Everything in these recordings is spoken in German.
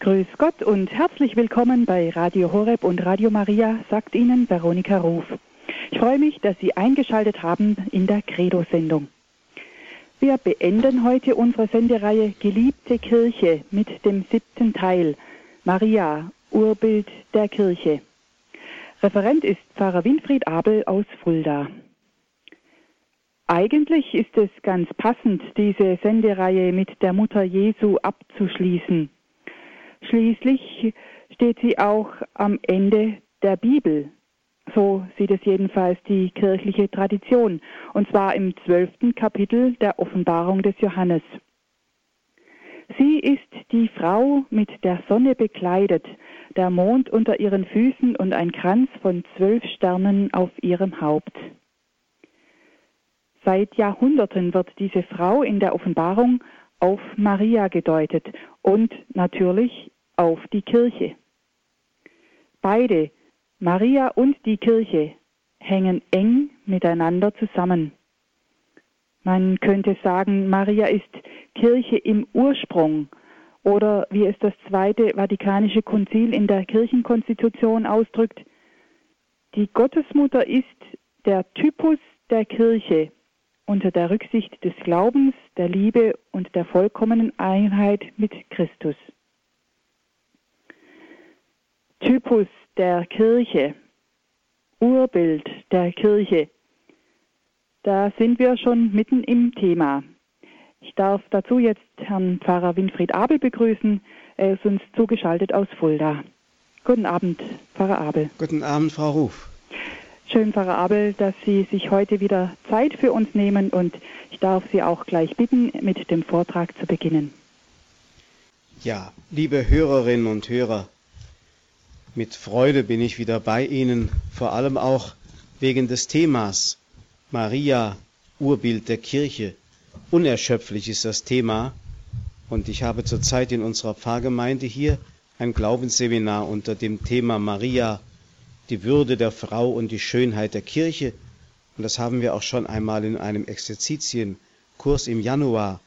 Grüß Gott und herzlich willkommen bei Radio Horeb und Radio Maria, sagt Ihnen Veronika Ruf. Ich freue mich, dass Sie eingeschaltet haben in der Credo-Sendung. Wir beenden heute unsere Sendereihe Geliebte Kirche mit dem siebten Teil Maria, Urbild der Kirche. Referent ist Pfarrer Winfried Abel aus Fulda. Eigentlich ist es ganz passend, diese Sendereihe mit der Mutter Jesu abzuschließen. Schließlich steht sie auch am Ende der Bibel. So sieht es jedenfalls die kirchliche Tradition, und zwar im zwölften Kapitel der Offenbarung des Johannes. Sie ist die Frau mit der Sonne bekleidet, der Mond unter ihren Füßen und ein Kranz von zwölf Sternen auf ihrem Haupt. Seit Jahrhunderten wird diese Frau in der Offenbarung auf Maria gedeutet und natürlich auf die Kirche. Beide, Maria und die Kirche, hängen eng miteinander zusammen. Man könnte sagen, Maria ist Kirche im Ursprung oder wie es das Zweite Vatikanische Konzil in der Kirchenkonstitution ausdrückt, die Gottesmutter ist der Typus der Kirche unter der Rücksicht des Glaubens, der Liebe und der vollkommenen Einheit mit Christus. Typus der Kirche, Urbild der Kirche, da sind wir schon mitten im Thema. Ich darf dazu jetzt Herrn Pfarrer Winfried Abel begrüßen. Er ist uns zugeschaltet aus Fulda. Guten Abend, Pfarrer Abel. Guten Abend, Frau Ruf. Schön, Pfarrer Abel, dass Sie sich heute wieder Zeit für uns nehmen und ich darf Sie auch gleich bitten, mit dem Vortrag zu beginnen. Ja, liebe Hörerinnen und Hörer, mit Freude bin ich wieder bei Ihnen, vor allem auch wegen des Themas Maria, Urbild der Kirche. Unerschöpflich ist das Thema und ich habe zurzeit in unserer Pfarrgemeinde hier ein Glaubensseminar unter dem Thema Maria, die Würde der Frau und die Schönheit der Kirche. Und das haben wir auch schon einmal in einem Exerzitienkurs im Januar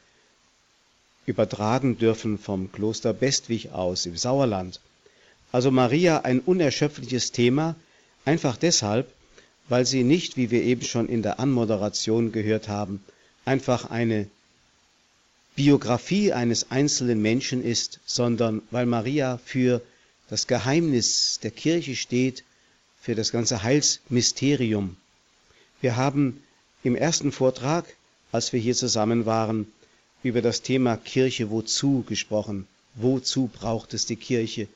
übertragen dürfen vom Kloster Bestwig aus im Sauerland. Also Maria ein unerschöpfliches Thema, einfach deshalb, weil sie nicht, wie wir eben schon in der Anmoderation gehört haben, einfach eine Biografie eines einzelnen Menschen ist, sondern weil Maria für das Geheimnis der Kirche steht, für das ganze Heilsmysterium. Wir haben im ersten Vortrag, als wir hier zusammen waren, über das Thema Kirche wozu gesprochen. Wozu braucht es die Kirche?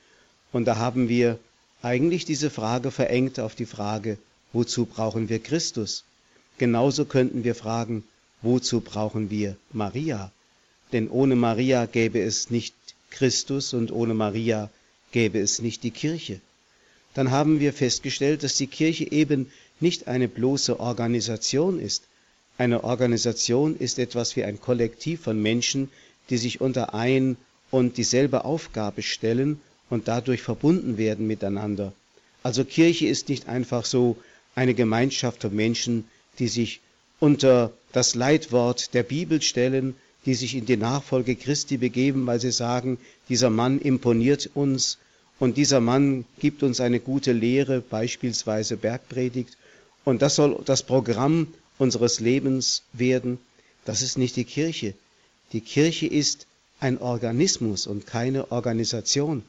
Und da haben wir eigentlich diese Frage verengt auf die Frage, wozu brauchen wir Christus? Genauso könnten wir fragen, wozu brauchen wir Maria? Denn ohne Maria gäbe es nicht Christus und ohne Maria gäbe es nicht die Kirche dann haben wir festgestellt, dass die Kirche eben nicht eine bloße Organisation ist. Eine Organisation ist etwas wie ein Kollektiv von Menschen, die sich unter ein und dieselbe Aufgabe stellen und dadurch verbunden werden miteinander. Also Kirche ist nicht einfach so eine Gemeinschaft von Menschen, die sich unter das Leitwort der Bibel stellen, die sich in die Nachfolge Christi begeben, weil sie sagen, dieser Mann imponiert uns, und dieser Mann gibt uns eine gute Lehre, beispielsweise Bergpredigt. Und das soll das Programm unseres Lebens werden. Das ist nicht die Kirche. Die Kirche ist ein Organismus und keine Organisation.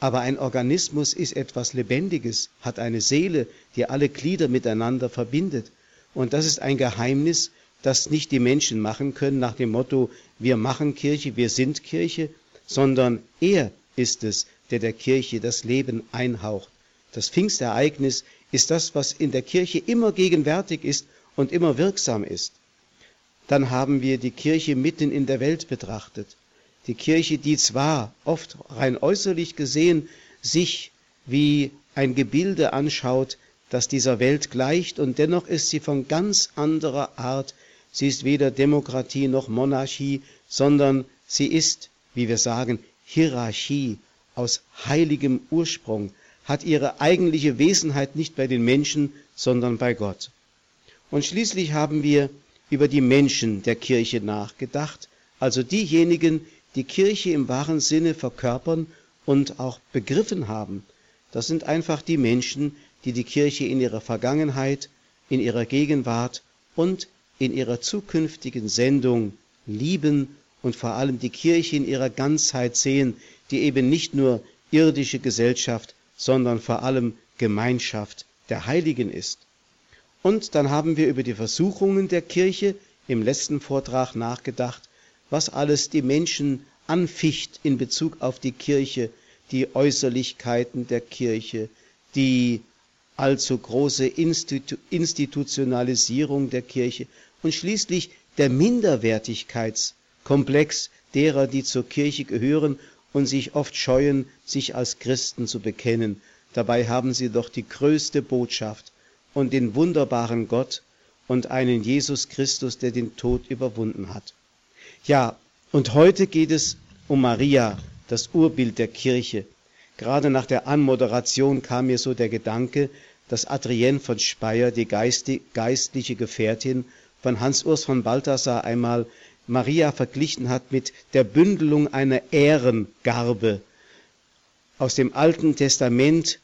Aber ein Organismus ist etwas Lebendiges, hat eine Seele, die alle Glieder miteinander verbindet. Und das ist ein Geheimnis, das nicht die Menschen machen können nach dem Motto, wir machen Kirche, wir sind Kirche, sondern er ist es, der der Kirche das Leben einhaucht. Das Pfingstereignis ist das, was in der Kirche immer gegenwärtig ist und immer wirksam ist. Dann haben wir die Kirche mitten in der Welt betrachtet. Die Kirche, die zwar oft rein äußerlich gesehen sich wie ein Gebilde anschaut, das dieser Welt gleicht, und dennoch ist sie von ganz anderer Art. Sie ist weder Demokratie noch Monarchie, sondern sie ist, wie wir sagen, Hierarchie aus heiligem Ursprung, hat ihre eigentliche Wesenheit nicht bei den Menschen, sondern bei Gott. Und schließlich haben wir über die Menschen der Kirche nachgedacht, also diejenigen, die Kirche im wahren Sinne verkörpern und auch begriffen haben. Das sind einfach die Menschen, die die Kirche in ihrer Vergangenheit, in ihrer Gegenwart und in ihrer zukünftigen Sendung lieben und vor allem die Kirche in ihrer Ganzheit sehen, die eben nicht nur irdische Gesellschaft, sondern vor allem Gemeinschaft der Heiligen ist. Und dann haben wir über die Versuchungen der Kirche im letzten Vortrag nachgedacht, was alles die Menschen anficht in Bezug auf die Kirche, die Äußerlichkeiten der Kirche, die allzu große Institu Institutionalisierung der Kirche und schließlich der Minderwertigkeitskomplex derer, die zur Kirche gehören und sich oft scheuen, sich als Christen zu bekennen. Dabei haben sie doch die größte Botschaft und den wunderbaren Gott und einen Jesus Christus, der den Tod überwunden hat. Ja, und heute geht es um Maria, das Urbild der Kirche. Gerade nach der Anmoderation kam mir so der Gedanke, dass Adrienne von Speyer, die geistliche Gefährtin von Hans Urs von Balthasar, einmal Maria verglichen hat mit der Bündelung einer Ehrengarbe. Aus dem Alten Testament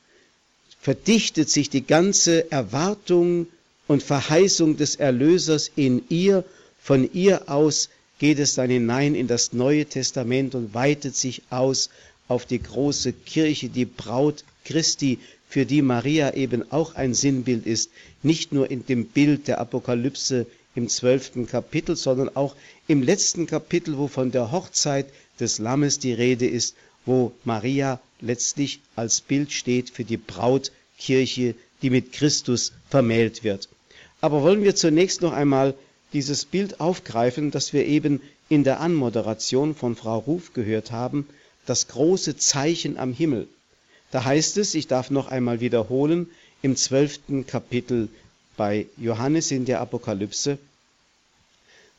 verdichtet sich die ganze Erwartung und Verheißung des Erlösers in ihr. Von ihr aus geht es dann hinein in das Neue Testament und weitet sich aus auf die große Kirche, die Braut Christi, für die Maria eben auch ein Sinnbild ist, nicht nur in dem Bild der Apokalypse im zwölften Kapitel, sondern auch im letzten Kapitel, wo von der Hochzeit des Lammes die Rede ist, wo Maria letztlich als Bild steht für die Brautkirche, die mit Christus vermählt wird. Aber wollen wir zunächst noch einmal dieses Bild aufgreifen, das wir eben in der Anmoderation von Frau Ruf gehört haben, das große Zeichen am Himmel. Da heißt es, ich darf noch einmal wiederholen, im zwölften Kapitel bei Johannes in der Apokalypse,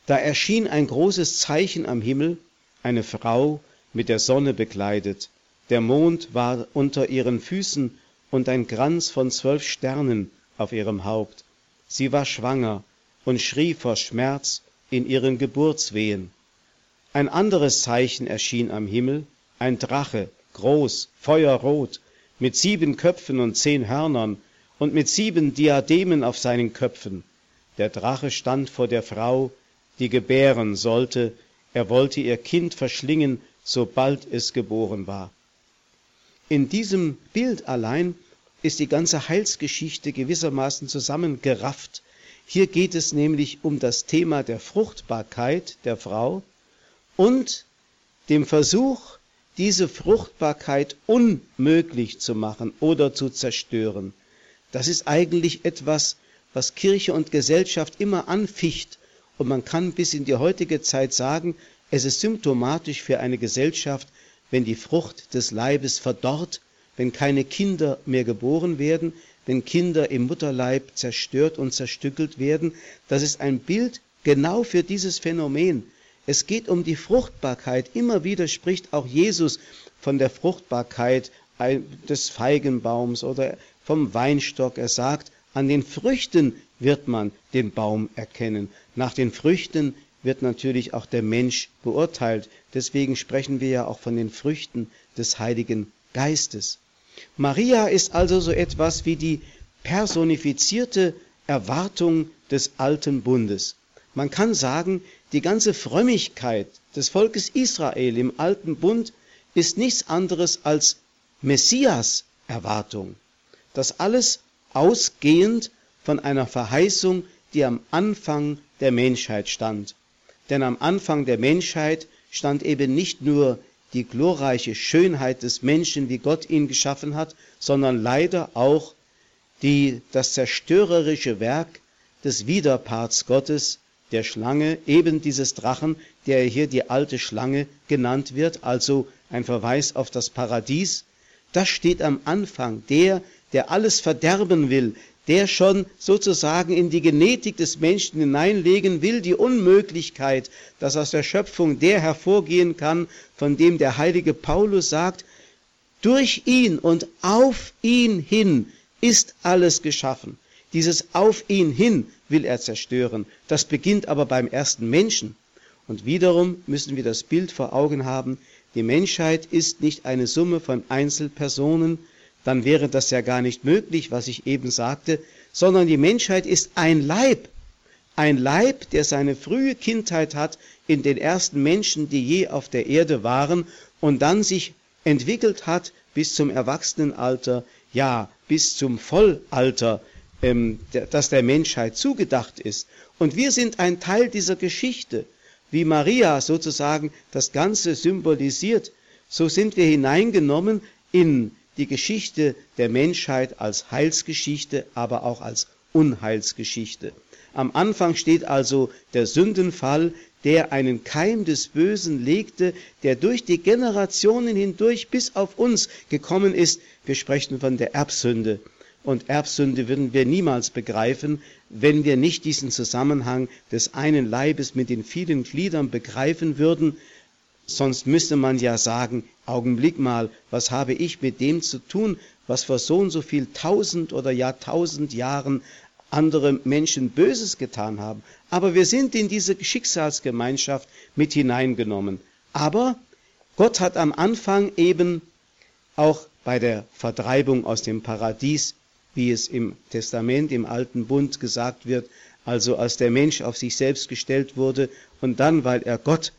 da erschien ein großes Zeichen am Himmel, eine Frau mit der Sonne bekleidet, der Mond war unter ihren Füßen und ein Kranz von zwölf Sternen auf ihrem Haupt. Sie war schwanger und schrie vor Schmerz in ihren Geburtswehen. Ein anderes Zeichen erschien am Himmel, ein Drache, groß, feuerrot, mit sieben Köpfen und zehn Hörnern und mit sieben Diademen auf seinen Köpfen. Der Drache stand vor der Frau, die gebären sollte, er wollte ihr Kind verschlingen, sobald es geboren war. In diesem Bild allein ist die ganze Heilsgeschichte gewissermaßen zusammengerafft. Hier geht es nämlich um das Thema der Fruchtbarkeit der Frau und dem Versuch, diese Fruchtbarkeit unmöglich zu machen oder zu zerstören. Das ist eigentlich etwas, was Kirche und Gesellschaft immer anficht. Und man kann bis in die heutige Zeit sagen, es ist symptomatisch für eine Gesellschaft, wenn die Frucht des Leibes verdorrt, wenn keine Kinder mehr geboren werden, wenn Kinder im Mutterleib zerstört und zerstückelt werden. Das ist ein Bild genau für dieses Phänomen. Es geht um die Fruchtbarkeit. Immer wieder spricht auch Jesus von der Fruchtbarkeit des Feigenbaums oder vom Weinstock. Er sagt, an den Früchten wird man den Baum erkennen. Nach den Früchten wird natürlich auch der Mensch beurteilt. Deswegen sprechen wir ja auch von den Früchten des Heiligen Geistes. Maria ist also so etwas wie die personifizierte Erwartung des alten Bundes. Man kann sagen, die ganze Frömmigkeit des Volkes Israel im alten Bund ist nichts anderes als Messias Erwartung. Das alles ausgehend von einer Verheißung, die am Anfang der Menschheit stand. Denn am Anfang der Menschheit stand eben nicht nur die glorreiche Schönheit des Menschen, wie Gott ihn geschaffen hat, sondern leider auch die, das zerstörerische Werk des Widerparts Gottes, der Schlange, eben dieses Drachen, der hier die alte Schlange genannt wird, also ein Verweis auf das Paradies, das steht am Anfang, der, der alles verderben will, der schon sozusagen in die Genetik des Menschen hineinlegen will, die Unmöglichkeit, dass aus der Schöpfung der hervorgehen kann, von dem der heilige Paulus sagt, durch ihn und auf ihn hin ist alles geschaffen. Dieses auf ihn hin will er zerstören. Das beginnt aber beim ersten Menschen. Und wiederum müssen wir das Bild vor Augen haben, die Menschheit ist nicht eine Summe von Einzelpersonen, dann wäre das ja gar nicht möglich, was ich eben sagte, sondern die Menschheit ist ein Leib, ein Leib, der seine frühe Kindheit hat in den ersten Menschen, die je auf der Erde waren und dann sich entwickelt hat bis zum Erwachsenenalter, ja, bis zum Vollalter, ähm, das der Menschheit zugedacht ist. Und wir sind ein Teil dieser Geschichte. Wie Maria sozusagen das Ganze symbolisiert, so sind wir hineingenommen in die Geschichte der Menschheit als Heilsgeschichte, aber auch als Unheilsgeschichte. Am Anfang steht also der Sündenfall, der einen Keim des Bösen legte, der durch die Generationen hindurch bis auf uns gekommen ist. Wir sprechen von der Erbsünde. Und Erbsünde würden wir niemals begreifen, wenn wir nicht diesen Zusammenhang des einen Leibes mit den vielen Gliedern begreifen würden. Sonst müsste man ja sagen, Augenblick mal, was habe ich mit dem zu tun, was vor so und so viel tausend oder Jahrtausend Jahren andere Menschen Böses getan haben. Aber wir sind in diese Schicksalsgemeinschaft mit hineingenommen. Aber Gott hat am Anfang eben auch bei der Vertreibung aus dem Paradies, wie es im Testament, im Alten Bund gesagt wird, also als der Mensch auf sich selbst gestellt wurde und dann, weil er Gott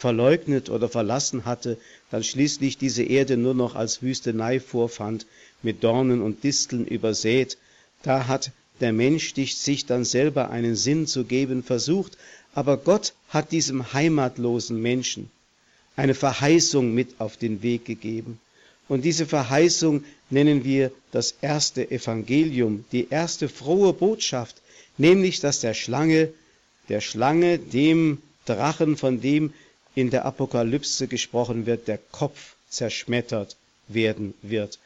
verleugnet oder verlassen hatte, dann schließlich diese Erde nur noch als Wüstenei vorfand, mit Dornen und Disteln übersät, da hat der Mensch sich dann selber einen Sinn zu geben versucht, aber Gott hat diesem heimatlosen Menschen eine Verheißung mit auf den Weg gegeben. Und diese Verheißung nennen wir das erste Evangelium, die erste frohe Botschaft, nämlich dass der Schlange, der Schlange, dem Drachen, von dem in der Apokalypse gesprochen wird, der Kopf zerschmettert werden wird.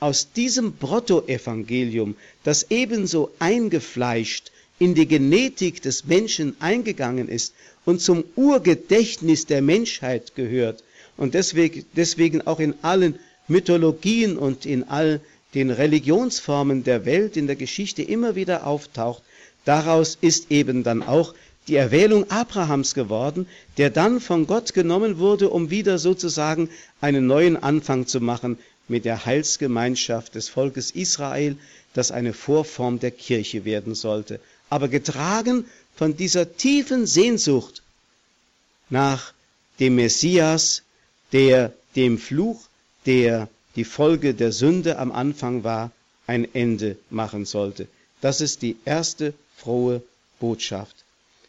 Aus diesem Brottoevangelium, das ebenso eingefleischt in die Genetik des Menschen eingegangen ist und zum Urgedächtnis der Menschheit gehört und deswegen, deswegen auch in allen Mythologien und in all den Religionsformen der Welt in der Geschichte immer wieder auftaucht, daraus ist eben dann auch die Erwählung Abrahams geworden, der dann von Gott genommen wurde, um wieder sozusagen einen neuen Anfang zu machen mit der Heilsgemeinschaft des Volkes Israel, das eine Vorform der Kirche werden sollte, aber getragen von dieser tiefen Sehnsucht nach dem Messias, der dem Fluch, der die Folge der Sünde am Anfang war, ein Ende machen sollte. Das ist die erste frohe Botschaft.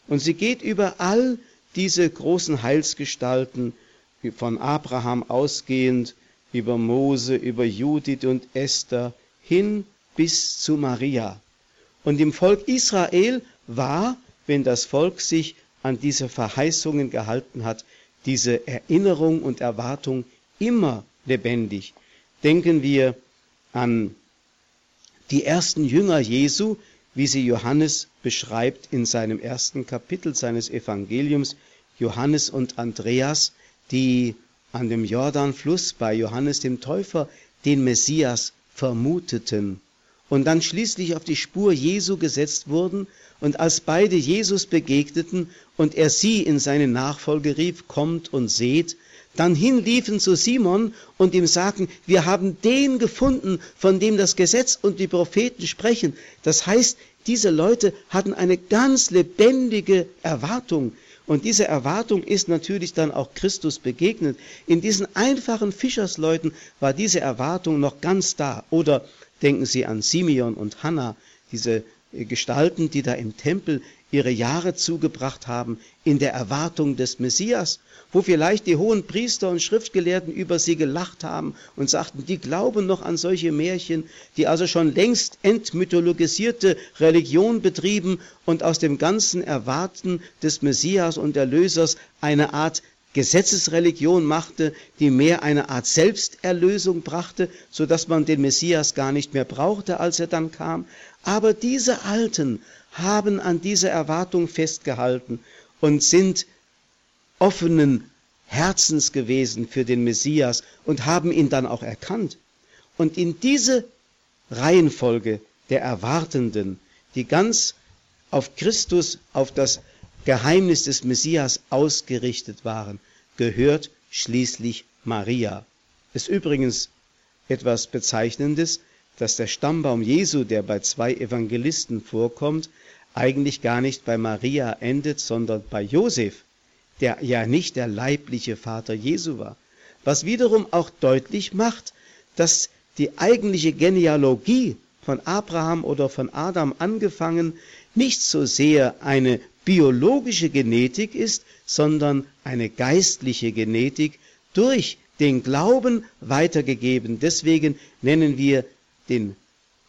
Und sie geht über all diese großen Heilsgestalten, von Abraham ausgehend über Mose, über Judith und Esther hin bis zu Maria. Und im Volk Israel war, wenn das Volk sich an diese Verheißungen gehalten hat, diese Erinnerung und Erwartung immer lebendig. Denken wir an die ersten Jünger Jesu, wie sie Johannes beschreibt in seinem ersten Kapitel seines Evangeliums, Johannes und Andreas, die an dem Jordanfluss bei Johannes dem Täufer den Messias vermuteten und dann schließlich auf die Spur Jesu gesetzt wurden und als beide Jesus begegneten und er sie in seine Nachfolge rief, kommt und seht, dann hinliefen zu Simon und ihm sagten, wir haben den gefunden, von dem das Gesetz und die Propheten sprechen. Das heißt, diese Leute hatten eine ganz lebendige Erwartung. Und diese Erwartung ist natürlich dann auch Christus begegnet. In diesen einfachen Fischersleuten war diese Erwartung noch ganz da. Oder denken Sie an Simeon und Hannah, diese Gestalten, die da im Tempel ihre Jahre zugebracht haben in der Erwartung des Messias, wo vielleicht die hohen Priester und Schriftgelehrten über sie gelacht haben und sagten, die glauben noch an solche Märchen, die also schon längst entmythologisierte Religion betrieben und aus dem ganzen Erwarten des Messias und Erlösers eine Art Gesetzesreligion machte, die mehr eine Art Selbsterlösung brachte, so dass man den Messias gar nicht mehr brauchte, als er dann kam. Aber diese Alten haben an dieser Erwartung festgehalten und sind offenen Herzens gewesen für den Messias und haben ihn dann auch erkannt. Und in diese Reihenfolge der Erwartenden, die ganz auf Christus, auf das Geheimnis des Messias ausgerichtet waren, gehört schließlich Maria. Ist übrigens etwas Bezeichnendes, dass der Stammbaum Jesu, der bei zwei Evangelisten vorkommt, eigentlich gar nicht bei Maria endet, sondern bei Josef, der ja nicht der leibliche Vater Jesu war. Was wiederum auch deutlich macht, dass die eigentliche Genealogie von Abraham oder von Adam angefangen nicht so sehr eine biologische Genetik ist, sondern eine geistliche Genetik durch den Glauben weitergegeben. Deswegen nennen wir den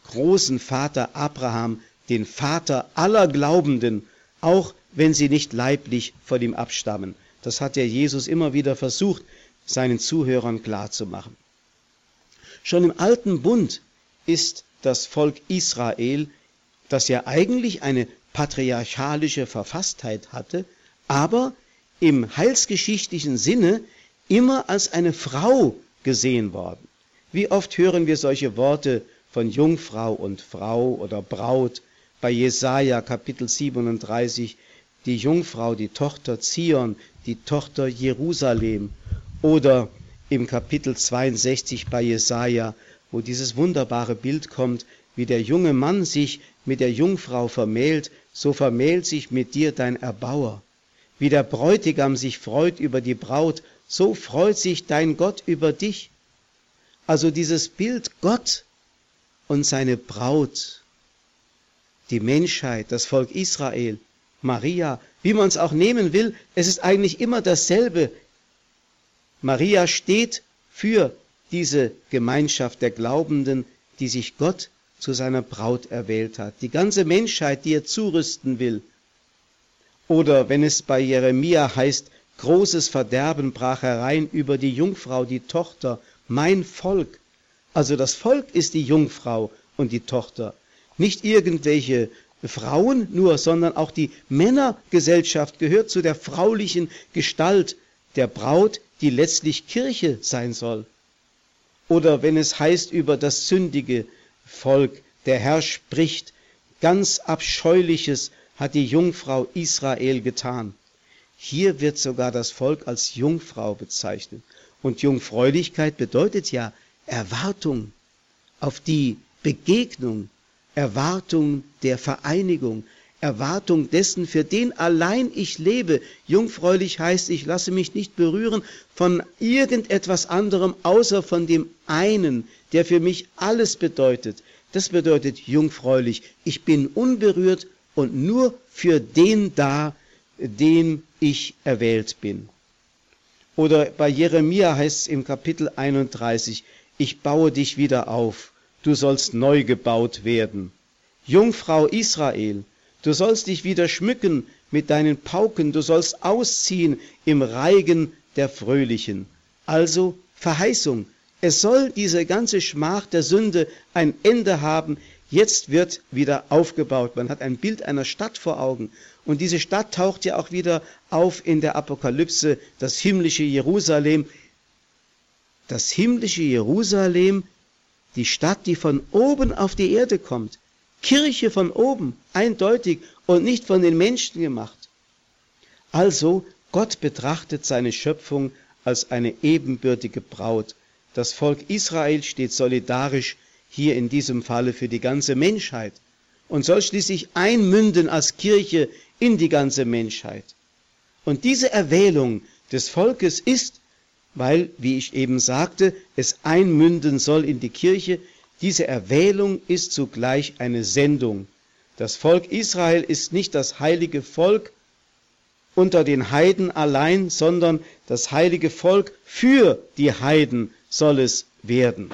großen Vater Abraham den Vater aller Glaubenden, auch wenn sie nicht leiblich von ihm abstammen. Das hat ja Jesus immer wieder versucht, seinen Zuhörern klarzumachen. Schon im alten Bund ist das Volk Israel, das ja eigentlich eine patriarchalische Verfasstheit hatte, aber im heilsgeschichtlichen Sinne immer als eine Frau gesehen worden. Wie oft hören wir solche Worte von Jungfrau und Frau oder Braut bei Jesaja Kapitel 37, die Jungfrau, die Tochter Zion, die Tochter Jerusalem oder im Kapitel 62 bei Jesaja, wo dieses wunderbare Bild kommt, wie der junge Mann sich mit der Jungfrau vermählt, so vermählt sich mit dir dein Erbauer. Wie der Bräutigam sich freut über die Braut, so freut sich dein Gott über dich. Also dieses Bild Gott und seine Braut, die Menschheit, das Volk Israel, Maria, wie man es auch nehmen will, es ist eigentlich immer dasselbe. Maria steht für diese Gemeinschaft der Glaubenden, die sich Gott zu seiner Braut erwählt hat. Die ganze Menschheit, die er zurüsten will. Oder wenn es bei Jeremia heißt, großes Verderben brach herein über die Jungfrau, die Tochter, mein Volk. Also das Volk ist die Jungfrau und die Tochter. Nicht irgendwelche Frauen nur, sondern auch die Männergesellschaft gehört zu der fraulichen Gestalt der Braut, die letztlich Kirche sein soll. Oder wenn es heißt über das sündige Volk, der Herr spricht, ganz abscheuliches hat die Jungfrau Israel getan. Hier wird sogar das Volk als Jungfrau bezeichnet. Und Jungfräulichkeit bedeutet ja Erwartung auf die Begegnung, Erwartung der Vereinigung, Erwartung dessen, für den allein ich lebe. Jungfräulich heißt, ich lasse mich nicht berühren von irgendetwas anderem, außer von dem einen, der für mich alles bedeutet. Das bedeutet jungfräulich. Ich bin unberührt und nur für den da, dem ich erwählt bin. Oder bei Jeremia heißt es im Kapitel 31, ich baue dich wieder auf, du sollst neu gebaut werden. Jungfrau Israel, du sollst dich wieder schmücken mit deinen Pauken, du sollst ausziehen im Reigen der Fröhlichen. Also Verheißung, es soll diese ganze Schmach der Sünde ein Ende haben, Jetzt wird wieder aufgebaut. Man hat ein Bild einer Stadt vor Augen. Und diese Stadt taucht ja auch wieder auf in der Apokalypse, das himmlische Jerusalem. Das himmlische Jerusalem, die Stadt, die von oben auf die Erde kommt. Kirche von oben, eindeutig und nicht von den Menschen gemacht. Also, Gott betrachtet seine Schöpfung als eine ebenbürtige Braut. Das Volk Israel steht solidarisch hier in diesem Falle für die ganze Menschheit und soll schließlich einmünden als Kirche in die ganze Menschheit. Und diese Erwählung des Volkes ist, weil, wie ich eben sagte, es einmünden soll in die Kirche, diese Erwählung ist zugleich eine Sendung. Das Volk Israel ist nicht das heilige Volk unter den Heiden allein, sondern das heilige Volk für die Heiden soll es werden.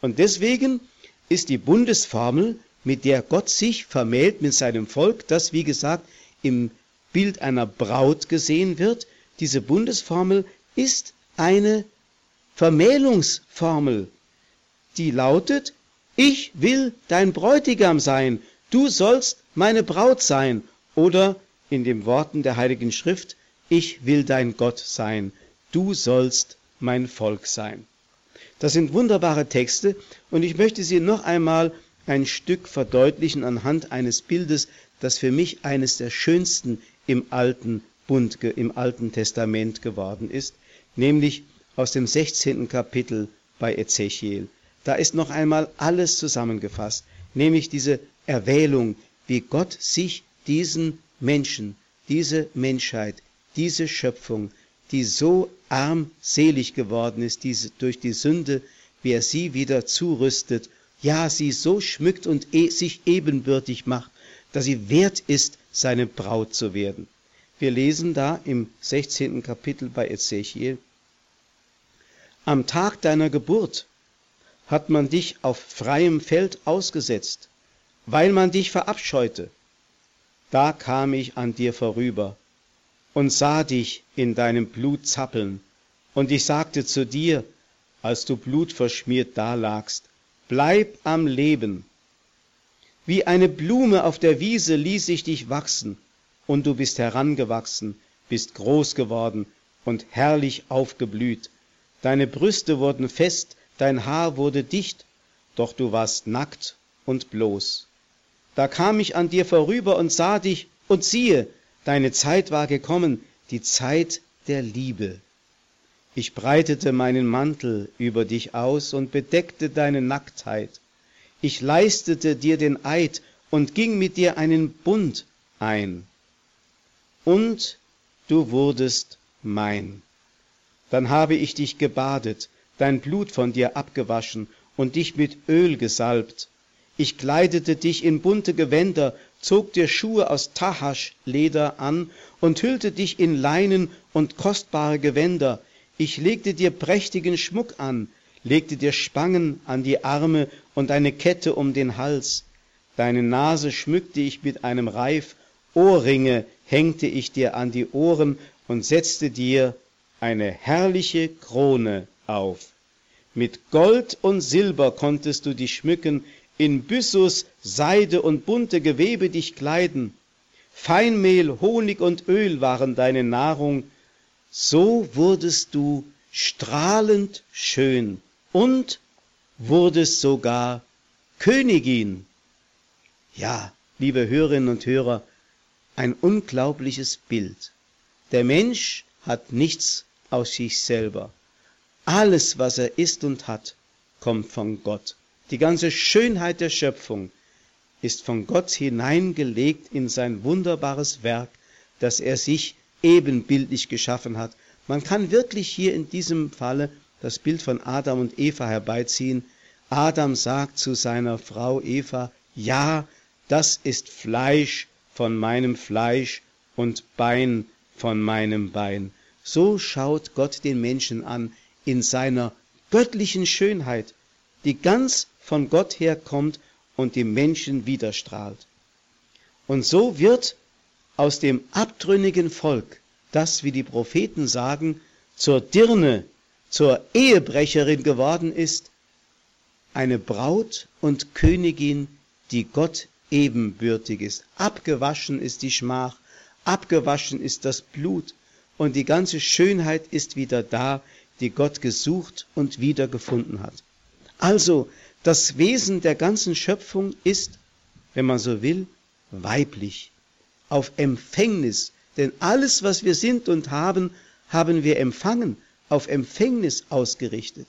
Und deswegen ist die Bundesformel, mit der Gott sich vermählt mit seinem Volk, das wie gesagt im Bild einer Braut gesehen wird, diese Bundesformel ist eine Vermählungsformel, die lautet, ich will dein Bräutigam sein, du sollst meine Braut sein, oder in den Worten der Heiligen Schrift, ich will dein Gott sein, du sollst mein Volk sein. Das sind wunderbare Texte und ich möchte sie noch einmal ein Stück verdeutlichen anhand eines Bildes, das für mich eines der schönsten im alten Bund, im alten Testament geworden ist, nämlich aus dem 16. Kapitel bei Ezechiel. Da ist noch einmal alles zusammengefasst, nämlich diese Erwählung, wie Gott sich diesen Menschen, diese Menschheit, diese Schöpfung, die so armselig geworden ist diese, durch die Sünde, wie er sie wieder zurüstet, ja, sie so schmückt und e sich ebenbürtig macht, dass sie wert ist, seine Braut zu werden. Wir lesen da im 16. Kapitel bei Ezechiel, am Tag deiner Geburt hat man dich auf freiem Feld ausgesetzt, weil man dich verabscheute. Da kam ich an dir vorüber und sah dich in deinem Blut zappeln, und ich sagte zu dir, als du blutverschmiert dalagst, bleib am Leben. Wie eine Blume auf der Wiese ließ ich dich wachsen, und du bist herangewachsen, bist groß geworden und herrlich aufgeblüht. Deine Brüste wurden fest, dein Haar wurde dicht, doch du warst nackt und bloß. Da kam ich an dir vorüber und sah dich, und siehe, deine Zeit war gekommen, die Zeit der Liebe. Ich breitete meinen Mantel über dich aus und bedeckte deine Nacktheit. Ich leistete dir den Eid und ging mit dir einen Bund ein. Und du wurdest mein. Dann habe ich dich gebadet, dein Blut von dir abgewaschen und dich mit Öl gesalbt. Ich kleidete dich in bunte Gewänder, zog dir Schuhe aus Tahasch-Leder an und hüllte dich in Leinen und kostbare Gewänder. Ich legte dir prächtigen Schmuck an, legte dir Spangen an die Arme und eine Kette um den Hals. Deine Nase schmückte ich mit einem Reif, Ohrringe hängte ich dir an die Ohren und setzte dir eine herrliche Krone auf. Mit Gold und Silber konntest du dich schmücken, in Byssus, Seide und bunte Gewebe dich kleiden. Feinmehl, Honig und Öl waren deine Nahrung. So wurdest du strahlend schön und wurdest sogar Königin. Ja, liebe Hörerinnen und Hörer, ein unglaubliches Bild. Der Mensch hat nichts aus sich selber. Alles, was er ist und hat, kommt von Gott. Die ganze Schönheit der Schöpfung ist von Gott hineingelegt in sein wunderbares Werk, das er sich ebenbildlich geschaffen hat. Man kann wirklich hier in diesem Falle das Bild von Adam und Eva herbeiziehen. Adam sagt zu seiner Frau Eva, ja, das ist Fleisch von meinem Fleisch und Bein von meinem Bein. So schaut Gott den Menschen an in seiner göttlichen Schönheit, die ganz von Gott herkommt und dem Menschen widerstrahlt. Und so wird aus dem abtrünnigen Volk, das, wie die Propheten sagen, zur Dirne, zur Ehebrecherin geworden ist, eine Braut und Königin, die Gott ebenbürtig ist. Abgewaschen ist die Schmach, abgewaschen ist das Blut, und die ganze Schönheit ist wieder da, die Gott gesucht und wiedergefunden hat. Also, das Wesen der ganzen Schöpfung ist, wenn man so will, weiblich, auf Empfängnis, denn alles, was wir sind und haben, haben wir empfangen, auf Empfängnis ausgerichtet.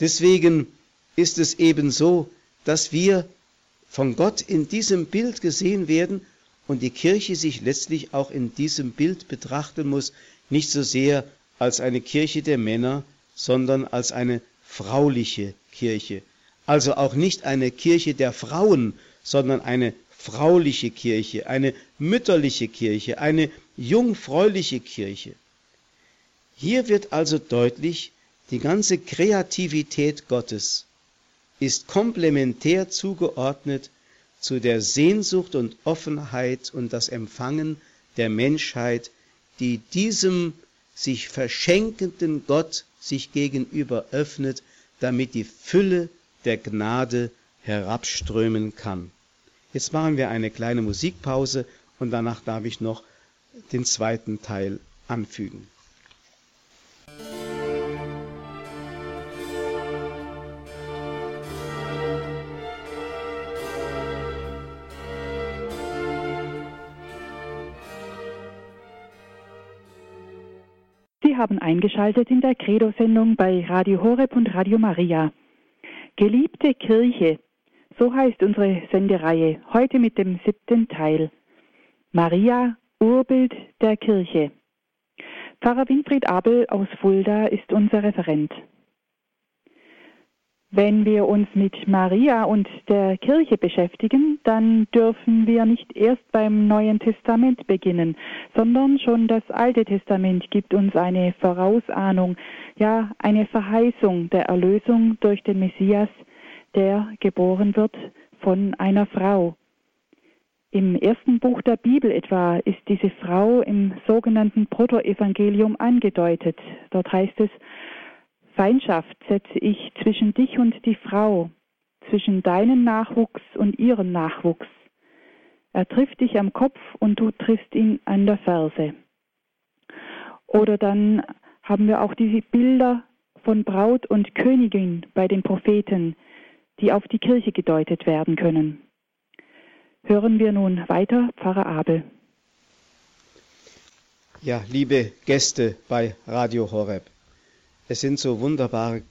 Deswegen ist es eben so, dass wir von Gott in diesem Bild gesehen werden und die Kirche sich letztlich auch in diesem Bild betrachten muss, nicht so sehr als eine Kirche der Männer, sondern als eine frauliche Kirche. Also auch nicht eine Kirche der Frauen, sondern eine frauliche Kirche, eine mütterliche Kirche, eine jungfräuliche Kirche. Hier wird also deutlich, die ganze Kreativität Gottes ist komplementär zugeordnet zu der Sehnsucht und Offenheit und das Empfangen der Menschheit, die diesem sich verschenkenden Gott sich gegenüber öffnet, damit die Fülle der Gnade herabströmen kann. Jetzt machen wir eine kleine Musikpause und danach darf ich noch den zweiten Teil anfügen. Sie haben eingeschaltet in der Credo-Sendung bei Radio Horeb und Radio Maria. Geliebte Kirche, so heißt unsere Sendereihe, heute mit dem siebten Teil. Maria, Urbild der Kirche. Pfarrer Winfried Abel aus Fulda ist unser Referent. Wenn wir uns mit Maria und der Kirche beschäftigen, dann dürfen wir nicht erst beim Neuen Testament beginnen, sondern schon das Alte Testament gibt uns eine Vorausahnung, ja eine Verheißung der Erlösung durch den Messias, der geboren wird von einer Frau. Im ersten Buch der Bibel etwa ist diese Frau im sogenannten Protoevangelium angedeutet. Dort heißt es, Feindschaft setze ich zwischen dich und die Frau, zwischen deinem Nachwuchs und ihrem Nachwuchs. Er trifft dich am Kopf und du triffst ihn an der Ferse. Oder dann haben wir auch diese Bilder von Braut und Königin bei den Propheten, die auf die Kirche gedeutet werden können. Hören wir nun weiter Pfarrer Abel. Ja, liebe Gäste bei Radio Horeb. Es sind so wunderbare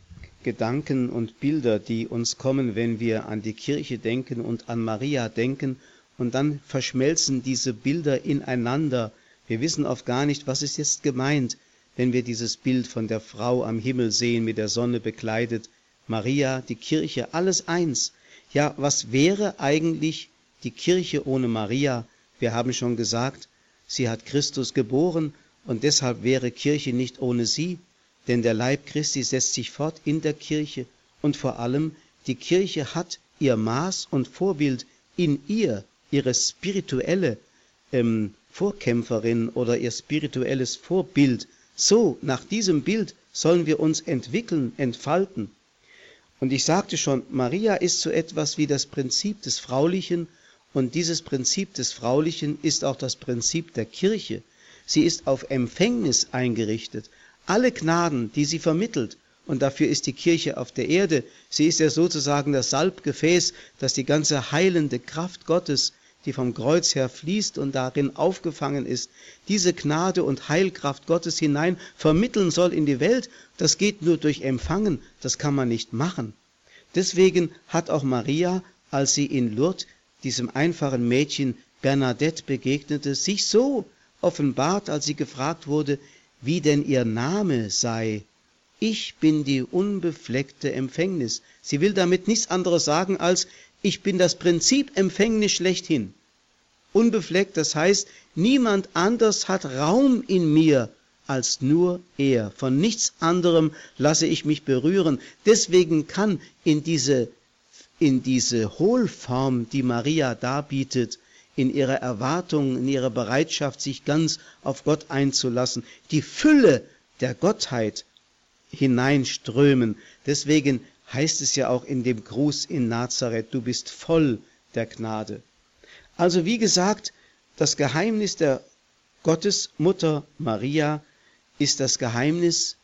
Gedanken und Bilder, die uns kommen, wenn wir an die Kirche denken und an Maria denken, und dann verschmelzen diese Bilder ineinander. Wir wissen oft gar nicht, was ist jetzt gemeint, wenn wir dieses Bild von der Frau am Himmel sehen, mit der Sonne bekleidet, Maria, die Kirche, alles eins. Ja, was wäre eigentlich die Kirche ohne Maria? Wir haben schon gesagt, sie hat Christus geboren und deshalb wäre Kirche nicht ohne sie. Denn der Leib Christi setzt sich fort in der Kirche und vor allem die Kirche hat ihr Maß und Vorbild in ihr, ihre spirituelle ähm, Vorkämpferin oder ihr spirituelles Vorbild. So, nach diesem Bild sollen wir uns entwickeln, entfalten. Und ich sagte schon, Maria ist so etwas wie das Prinzip des Fraulichen und dieses Prinzip des Fraulichen ist auch das Prinzip der Kirche. Sie ist auf Empfängnis eingerichtet, alle Gnaden, die sie vermittelt, und dafür ist die Kirche auf der Erde, sie ist ja sozusagen das Salbgefäß, das die ganze heilende Kraft Gottes, die vom Kreuz her fließt und darin aufgefangen ist, diese Gnade und Heilkraft Gottes hinein vermitteln soll in die Welt, das geht nur durch Empfangen, das kann man nicht machen. Deswegen hat auch Maria, als sie in Lourdes diesem einfachen Mädchen Bernadette begegnete, sich so offenbart, als sie gefragt wurde, wie denn ihr Name sei. Ich bin die unbefleckte Empfängnis. Sie will damit nichts anderes sagen als, ich bin das Prinzip Empfängnis schlechthin. Unbefleckt, das heißt, niemand anders hat Raum in mir als nur er. Von nichts anderem lasse ich mich berühren. Deswegen kann in diese, in diese Hohlform, die Maria darbietet, in ihrer Erwartung, in ihrer Bereitschaft, sich ganz auf Gott einzulassen, die Fülle der Gottheit hineinströmen. Deswegen heißt es ja auch in dem Gruß in Nazareth, du bist voll der Gnade. Also wie gesagt, das Geheimnis der Gottesmutter Maria ist das Geheimnis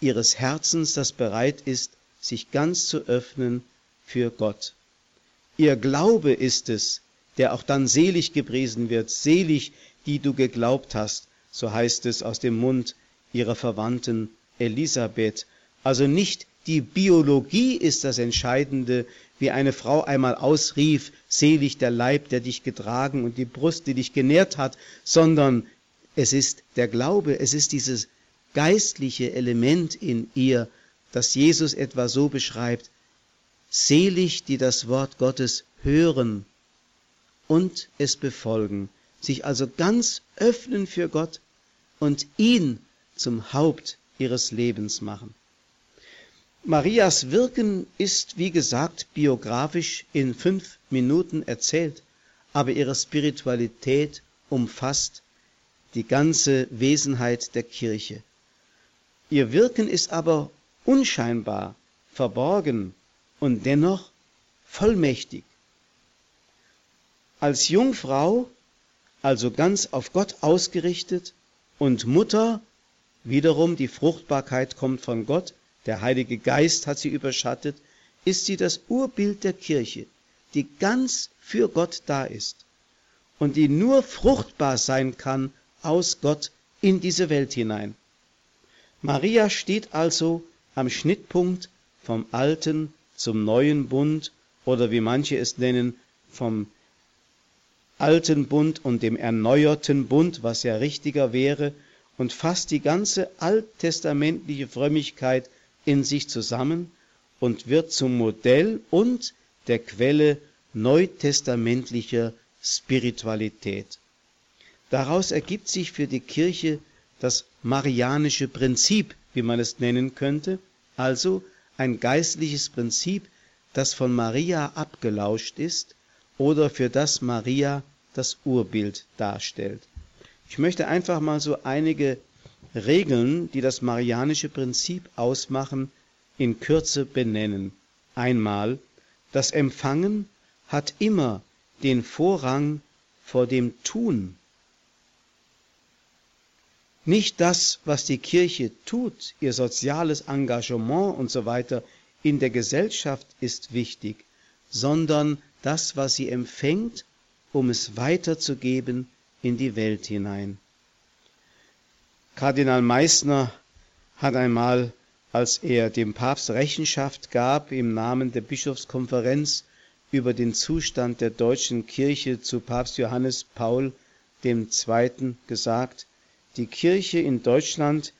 ihres Herzens, das bereit ist, sich ganz zu öffnen für Gott. Ihr Glaube ist es, der auch dann selig gepriesen wird, selig, die du geglaubt hast, so heißt es aus dem Mund ihrer Verwandten Elisabeth. Also nicht die Biologie ist das Entscheidende, wie eine Frau einmal ausrief, selig der Leib, der dich getragen und die Brust, die dich genährt hat, sondern es ist der Glaube, es ist dieses geistliche Element in ihr, das Jesus etwa so beschreibt, selig, die das Wort Gottes hören und es befolgen, sich also ganz öffnen für Gott und ihn zum Haupt ihres Lebens machen. Marias Wirken ist, wie gesagt, biografisch in fünf Minuten erzählt, aber ihre Spiritualität umfasst die ganze Wesenheit der Kirche. Ihr Wirken ist aber unscheinbar, verborgen und dennoch vollmächtig als Jungfrau, also ganz auf Gott ausgerichtet, und Mutter, wiederum die Fruchtbarkeit kommt von Gott, der Heilige Geist hat sie überschattet, ist sie das Urbild der Kirche, die ganz für Gott da ist und die nur fruchtbar sein kann aus Gott in diese Welt hinein. Maria steht also am Schnittpunkt vom alten zum neuen Bund oder wie manche es nennen, vom alten Bund und dem erneuerten Bund, was ja richtiger wäre, und fasst die ganze alttestamentliche Frömmigkeit in sich zusammen und wird zum Modell und der Quelle neutestamentlicher Spiritualität. Daraus ergibt sich für die Kirche das marianische Prinzip, wie man es nennen könnte, also ein geistliches Prinzip, das von Maria abgelauscht ist oder für das Maria das Urbild darstellt. Ich möchte einfach mal so einige Regeln, die das marianische Prinzip ausmachen, in Kürze benennen. Einmal, das Empfangen hat immer den Vorrang vor dem Tun. Nicht das, was die Kirche tut, ihr soziales Engagement und so weiter in der Gesellschaft ist wichtig, sondern das, was sie empfängt, um es weiterzugeben in die Welt hinein. Kardinal Meissner hat einmal, als er dem Papst Rechenschaft gab im Namen der Bischofskonferenz über den Zustand der deutschen Kirche zu Papst Johannes Paul II. gesagt, die Kirche in Deutschland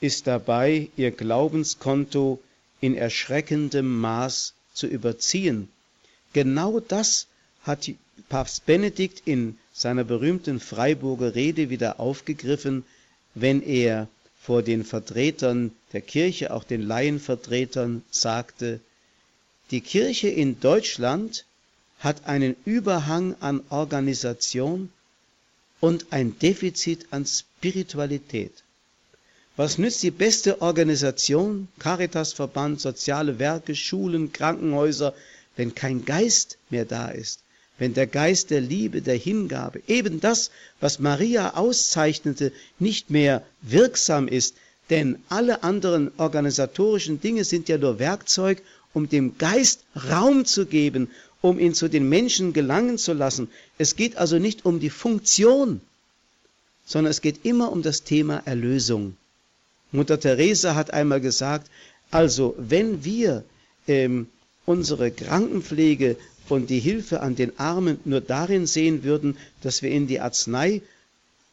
ist dabei, ihr Glaubenskonto in erschreckendem Maß zu überziehen. Genau das hat Papst Benedikt in seiner berühmten Freiburger Rede wieder aufgegriffen, wenn er vor den Vertretern der Kirche, auch den Laienvertretern, sagte, die Kirche in Deutschland hat einen Überhang an Organisation und ein Defizit an Spiritualität. Was nützt die beste Organisation, Caritasverband, soziale Werke, Schulen, Krankenhäuser, wenn kein Geist mehr da ist, wenn der Geist der Liebe, der Hingabe, eben das, was Maria auszeichnete, nicht mehr wirksam ist, denn alle anderen organisatorischen Dinge sind ja nur Werkzeug, um dem Geist Raum zu geben, um ihn zu den Menschen gelangen zu lassen. Es geht also nicht um die Funktion, sondern es geht immer um das Thema Erlösung. Mutter Teresa hat einmal gesagt, also wenn wir ähm, unsere Krankenpflege und die Hilfe an den Armen nur darin sehen würden, dass wir ihnen die Arznei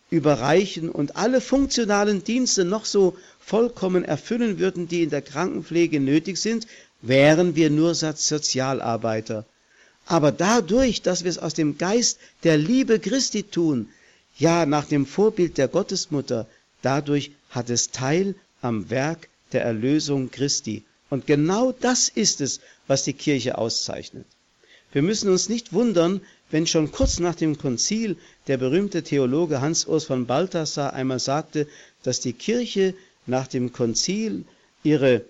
überreichen und alle funktionalen Dienste noch so vollkommen erfüllen würden, die in der Krankenpflege nötig sind, wären wir nur Sozialarbeiter. Aber dadurch, dass wir es aus dem Geist der Liebe Christi tun, ja nach dem Vorbild der Gottesmutter, dadurch hat es Teil am Werk der Erlösung Christi. Und genau das ist es, was die Kirche auszeichnet. Wir müssen uns nicht wundern, wenn schon kurz nach dem Konzil der berühmte Theologe Hans Urs von Balthasar einmal sagte, dass die Kirche nach dem Konzil ihre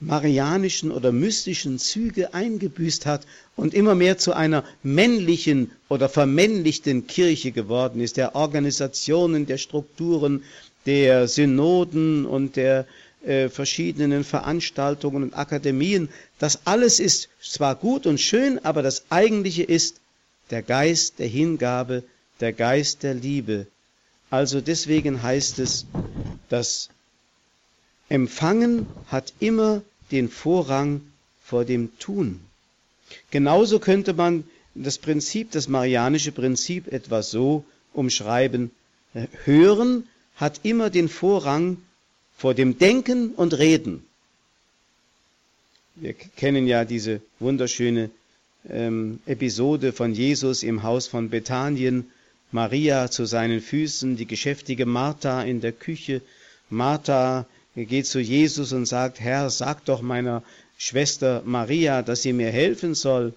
marianischen oder mystischen Züge eingebüßt hat und immer mehr zu einer männlichen oder vermännlichten Kirche geworden ist, der Organisationen, der Strukturen, der Synoden und der äh, verschiedenen Veranstaltungen und Akademien. Das alles ist zwar gut und schön, aber das Eigentliche ist der Geist der Hingabe, der Geist der Liebe. Also deswegen heißt es, das Empfangen hat immer den Vorrang vor dem Tun. Genauso könnte man das Prinzip, das marianische Prinzip etwas so umschreiben. Hören hat immer den Vorrang vor dem Denken und Reden. Wir kennen ja diese wunderschöne ähm, Episode von Jesus im Haus von Bethanien, Maria zu seinen Füßen, die geschäftige Martha in der Küche. Martha geht zu Jesus und sagt, Herr, sag doch meiner Schwester Maria, dass sie mir helfen soll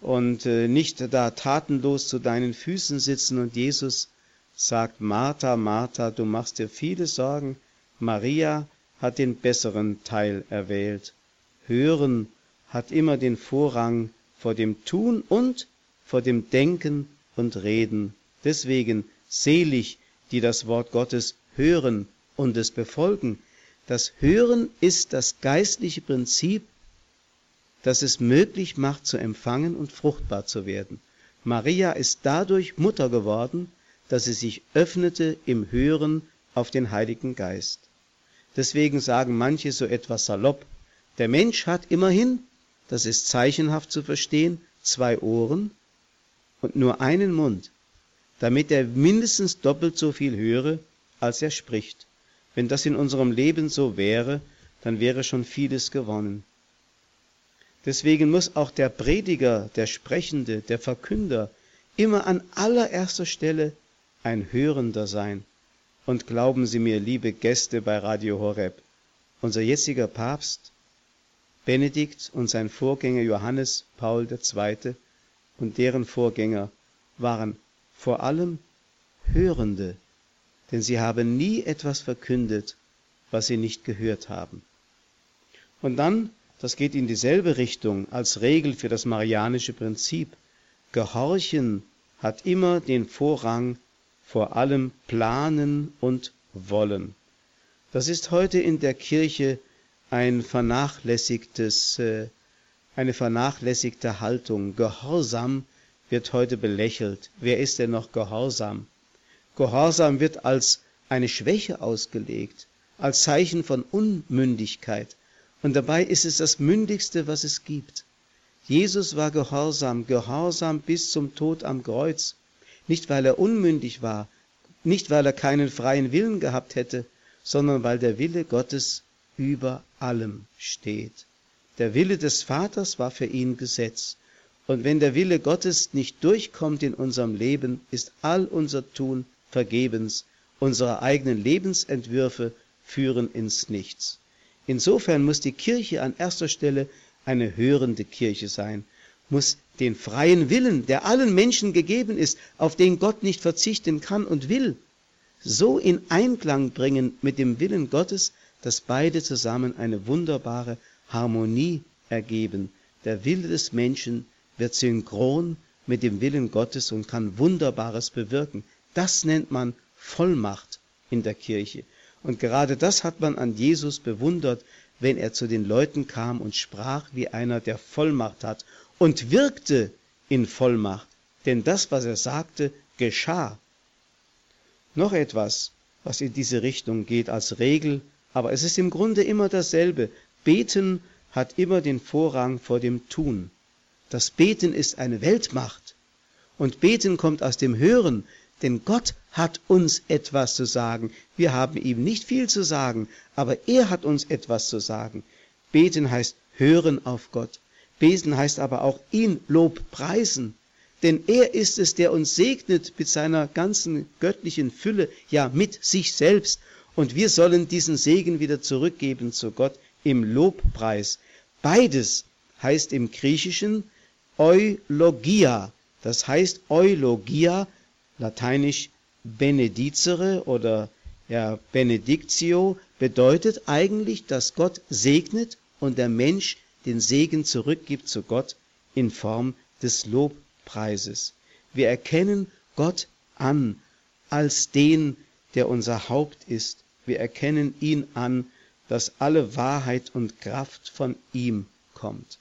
und äh, nicht da tatenlos zu deinen Füßen sitzen. Und Jesus sagt, Martha, Martha, du machst dir viele Sorgen, Maria hat den besseren Teil erwählt. Hören hat immer den Vorrang vor dem Tun und vor dem Denken und Reden. Deswegen selig, die das Wort Gottes hören und es befolgen. Das Hören ist das geistliche Prinzip, das es möglich macht zu empfangen und fruchtbar zu werden. Maria ist dadurch Mutter geworden, dass sie sich öffnete im Hören auf den Heiligen Geist. Deswegen sagen manche so etwas salopp, der Mensch hat immerhin, das ist zeichenhaft zu verstehen, zwei Ohren und nur einen Mund, damit er mindestens doppelt so viel höre, als er spricht. Wenn das in unserem Leben so wäre, dann wäre schon vieles gewonnen. Deswegen muss auch der Prediger, der Sprechende, der Verkünder immer an allererster Stelle ein Hörender sein. Und glauben Sie mir, liebe Gäste bei Radio Horeb, unser jetziger Papst, Benedikt und sein Vorgänger Johannes Paul II. und deren Vorgänger waren vor allem Hörende, denn sie haben nie etwas verkündet, was sie nicht gehört haben. Und dann, das geht in dieselbe Richtung als Regel für das marianische Prinzip, Gehorchen hat immer den Vorrang vor allem Planen und Wollen. Das ist heute in der Kirche ein vernachlässigtes, äh, eine vernachlässigte Haltung. Gehorsam wird heute belächelt. Wer ist denn noch gehorsam? Gehorsam wird als eine Schwäche ausgelegt, als Zeichen von Unmündigkeit. Und dabei ist es das Mündigste, was es gibt. Jesus war gehorsam, gehorsam bis zum Tod am Kreuz. Nicht weil er unmündig war, nicht weil er keinen freien Willen gehabt hätte, sondern weil der Wille Gottes über allem steht. Der Wille des Vaters war für ihn Gesetz. Und wenn der Wille Gottes nicht durchkommt in unserem Leben, ist all unser Tun vergebens. Unsere eigenen Lebensentwürfe führen ins Nichts. Insofern muss die Kirche an erster Stelle eine hörende Kirche sein, muss den freien Willen, der allen Menschen gegeben ist, auf den Gott nicht verzichten kann und will, so in Einklang bringen mit dem Willen Gottes, dass beide zusammen eine wunderbare Harmonie ergeben. Der Wille des Menschen wird synchron mit dem Willen Gottes und kann Wunderbares bewirken. Das nennt man Vollmacht in der Kirche. Und gerade das hat man an Jesus bewundert, wenn er zu den Leuten kam und sprach wie einer, der Vollmacht hat und wirkte in Vollmacht. Denn das, was er sagte, geschah. Noch etwas, was in diese Richtung geht als Regel, aber es ist im Grunde immer dasselbe. Beten hat immer den Vorrang vor dem Tun. Das Beten ist eine Weltmacht. Und Beten kommt aus dem Hören, denn Gott hat uns etwas zu sagen. Wir haben ihm nicht viel zu sagen, aber er hat uns etwas zu sagen. Beten heißt hören auf Gott. Beten heißt aber auch ihn Lob preisen. Denn er ist es, der uns segnet mit seiner ganzen göttlichen Fülle, ja mit sich selbst. Und wir sollen diesen Segen wieder zurückgeben zu Gott im Lobpreis. Beides heißt im Griechischen Eulogia. Das heißt Eulogia, lateinisch benedicere oder ja, benedictio, bedeutet eigentlich, dass Gott segnet und der Mensch den Segen zurückgibt zu Gott in Form des Lobpreises. Wir erkennen Gott an als den, der unser Haupt ist. Wir erkennen ihn an, dass alle Wahrheit und Kraft von ihm kommt.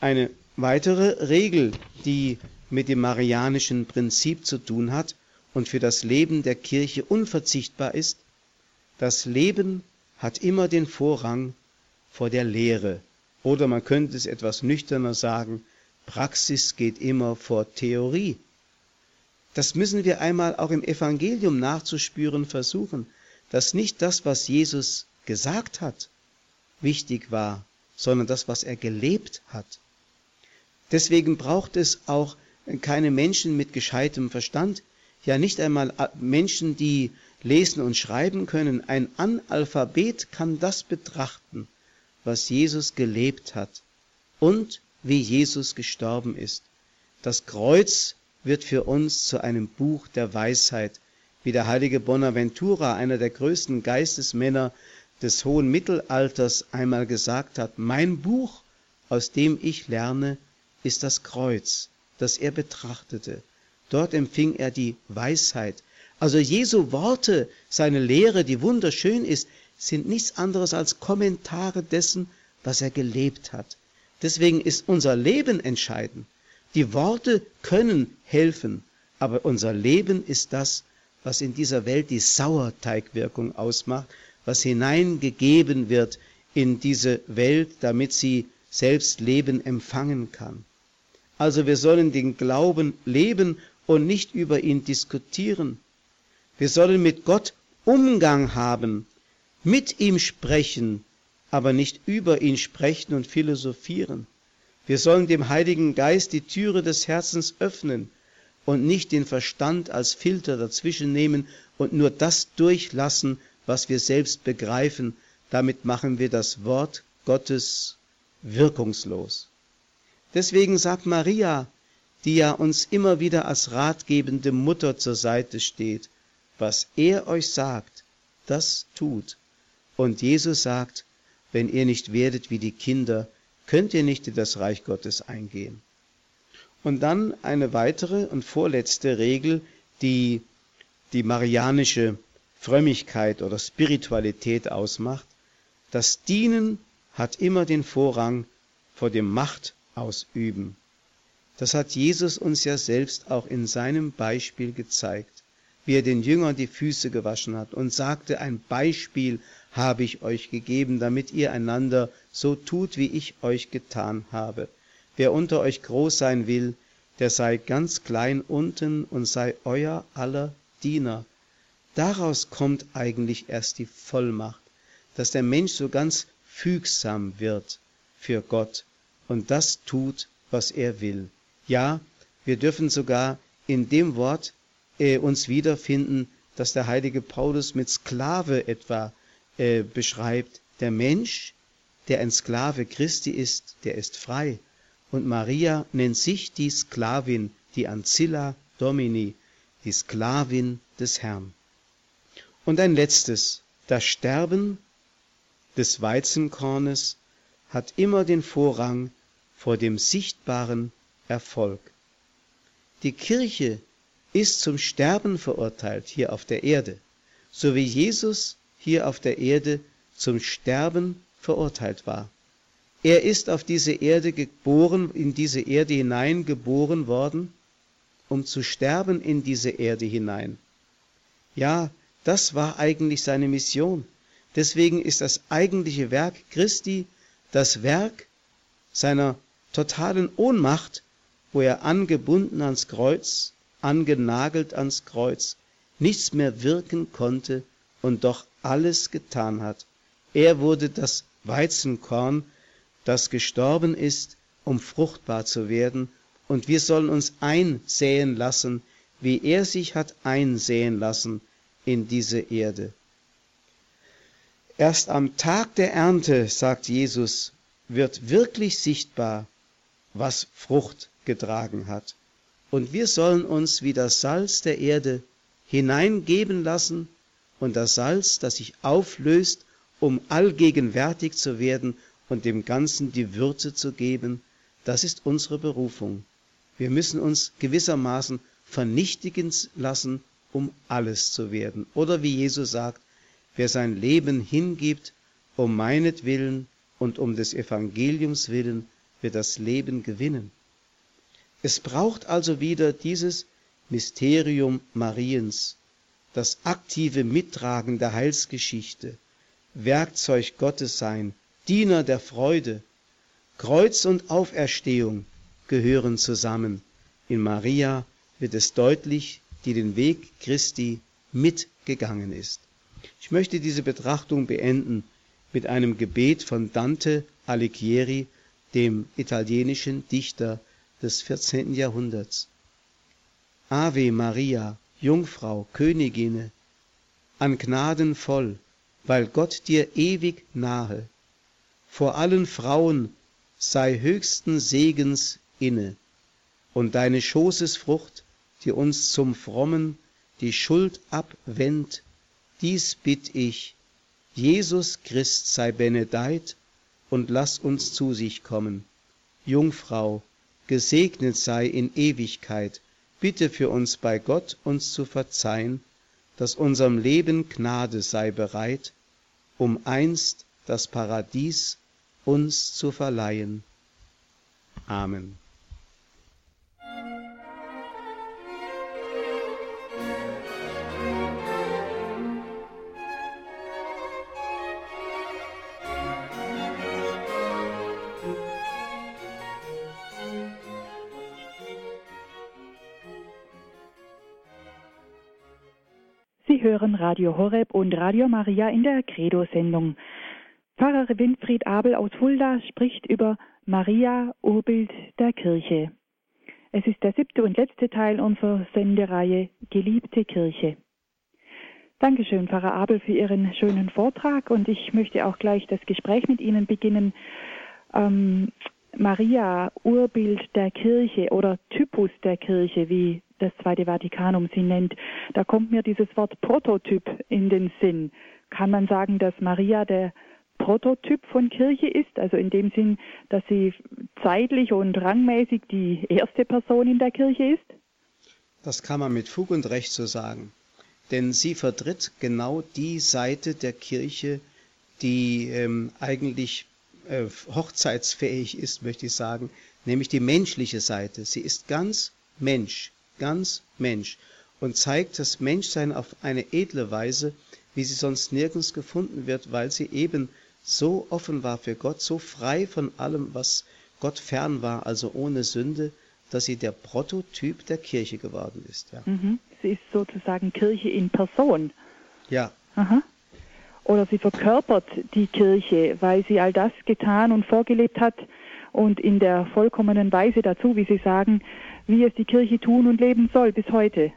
Eine weitere Regel, die mit dem marianischen Prinzip zu tun hat und für das Leben der Kirche unverzichtbar ist, das Leben hat immer den Vorrang vor der Lehre. Oder man könnte es etwas nüchterner sagen, Praxis geht immer vor Theorie. Das müssen wir einmal auch im Evangelium nachzuspüren versuchen, dass nicht das, was Jesus gesagt hat, wichtig war, sondern das, was er gelebt hat. Deswegen braucht es auch keine Menschen mit gescheitem Verstand, ja nicht einmal Menschen, die lesen und schreiben können. Ein Analphabet kann das betrachten, was Jesus gelebt hat und wie Jesus gestorben ist. Das Kreuz wird für uns zu einem Buch der Weisheit, wie der heilige Bonaventura, einer der größten Geistesmänner des hohen Mittelalters, einmal gesagt hat, mein Buch, aus dem ich lerne, ist das Kreuz, das er betrachtete. Dort empfing er die Weisheit. Also Jesu Worte, seine Lehre, die wunderschön ist, sind nichts anderes als Kommentare dessen, was er gelebt hat. Deswegen ist unser Leben entscheidend. Die Worte können helfen, aber unser Leben ist das, was in dieser Welt die Sauerteigwirkung ausmacht, was hineingegeben wird in diese Welt, damit sie selbst Leben empfangen kann. Also wir sollen den Glauben leben und nicht über ihn diskutieren. Wir sollen mit Gott Umgang haben, mit ihm sprechen, aber nicht über ihn sprechen und philosophieren. Wir sollen dem Heiligen Geist die Türe des Herzens öffnen und nicht den Verstand als Filter dazwischen nehmen und nur das durchlassen, was wir selbst begreifen. Damit machen wir das Wort Gottes wirkungslos. Deswegen sagt Maria, die ja uns immer wieder als ratgebende Mutter zur Seite steht, was er euch sagt, das tut. Und Jesus sagt, wenn ihr nicht werdet wie die Kinder, könnt ihr nicht in das Reich Gottes eingehen. Und dann eine weitere und vorletzte Regel, die die marianische Frömmigkeit oder Spiritualität ausmacht. Das Dienen hat immer den Vorrang vor dem Macht ausüben. Das hat Jesus uns ja selbst auch in seinem Beispiel gezeigt, wie er den Jüngern die Füße gewaschen hat und sagte, ein Beispiel habe ich euch gegeben, damit ihr einander so tut, wie ich euch getan habe. Wer unter euch groß sein will, der sei ganz klein unten und sei euer aller Diener. Daraus kommt eigentlich erst die Vollmacht, dass der Mensch so ganz fügsam wird für Gott und das tut, was er will. Ja, wir dürfen sogar in dem Wort äh, uns wiederfinden, dass der heilige Paulus mit Sklave etwa äh, beschreibt. Der Mensch, der ein Sklave Christi ist, der ist frei. Und Maria nennt sich die Sklavin, die Ancilla Domini, die Sklavin des Herrn. Und ein letztes, das Sterben des Weizenkornes hat immer den Vorrang vor dem sichtbaren Erfolg. Die Kirche ist zum Sterben verurteilt hier auf der Erde, so wie Jesus hier auf der Erde zum Sterben verurteilt war. Er ist auf diese Erde geboren, in diese Erde hinein geboren worden, um zu sterben in diese Erde hinein. Ja, das war eigentlich seine Mission. Deswegen ist das eigentliche Werk Christi das Werk seiner totalen Ohnmacht, wo er angebunden ans Kreuz, angenagelt ans Kreuz, nichts mehr wirken konnte und doch alles getan hat. Er wurde das Weizenkorn, das gestorben ist, um fruchtbar zu werden, und wir sollen uns einsäen lassen, wie er sich hat einsäen lassen in diese Erde. Erst am Tag der Ernte, sagt Jesus, wird wirklich sichtbar, was Frucht getragen hat. Und wir sollen uns wie das Salz der Erde hineingeben lassen und das Salz, das sich auflöst, um allgegenwärtig zu werden und dem Ganzen die Würze zu geben, das ist unsere Berufung. Wir müssen uns gewissermaßen vernichtigen lassen, um alles zu werden. Oder wie Jesus sagt, wer sein Leben hingibt, um meinetwillen und um des Evangeliums willen, wird das Leben gewinnen. Es braucht also wieder dieses Mysterium Mariens, das aktive Mittragen der Heilsgeschichte, Werkzeug Gottes sein, Diener der Freude. Kreuz und Auferstehung gehören zusammen. In Maria wird es deutlich, die den Weg Christi mitgegangen ist. Ich möchte diese Betrachtung beenden mit einem Gebet von Dante Alighieri, dem italienischen Dichter des 14. Jahrhunderts. Ave Maria, Jungfrau, Königine, an Gnaden voll, weil Gott dir ewig nahe, vor allen Frauen sei höchsten Segens inne, und deine Schoßesfrucht, die uns zum Frommen die Schuld abwendt, dies bitt ich, Jesus Christ sei benedeit und lass uns zu sich kommen. Jungfrau, gesegnet sei in Ewigkeit, bitte für uns bei Gott uns zu verzeihen, dass unserem Leben Gnade sei bereit, um einst das Paradies uns zu verleihen. Amen. Hören Radio Horeb und Radio Maria in der Credo-Sendung. Pfarrer Winfried Abel aus Fulda spricht über Maria, Urbild der Kirche. Es ist der siebte und letzte Teil unserer Sendereihe Geliebte Kirche. Dankeschön, Pfarrer Abel, für Ihren schönen Vortrag und ich möchte auch gleich das Gespräch mit Ihnen beginnen. Ähm, Maria, Urbild der Kirche oder Typus der Kirche, wie das Zweite Vatikanum sie nennt, da kommt mir dieses Wort Prototyp in den Sinn. Kann man sagen, dass Maria der Prototyp von Kirche ist, also in dem Sinn, dass sie zeitlich und rangmäßig die erste Person in der Kirche ist? Das kann man mit Fug und Recht so sagen. Denn sie vertritt genau die Seite der Kirche, die ähm, eigentlich äh, hochzeitsfähig ist, möchte ich sagen, nämlich die menschliche Seite. Sie ist ganz Mensch, ganz Mensch und zeigt das Menschsein auf eine edle Weise, wie sie sonst nirgends gefunden wird, weil sie eben so offen war für Gott, so frei von allem, was Gott fern war, also ohne Sünde, dass sie der Prototyp der Kirche geworden ist. Ja. Mhm. Sie ist sozusagen Kirche in Person. Ja. Aha oder sie verkörpert die Kirche, weil sie all das getan und vorgelebt hat und in der vollkommenen Weise dazu, wie Sie sagen, wie es die Kirche tun und leben soll bis heute.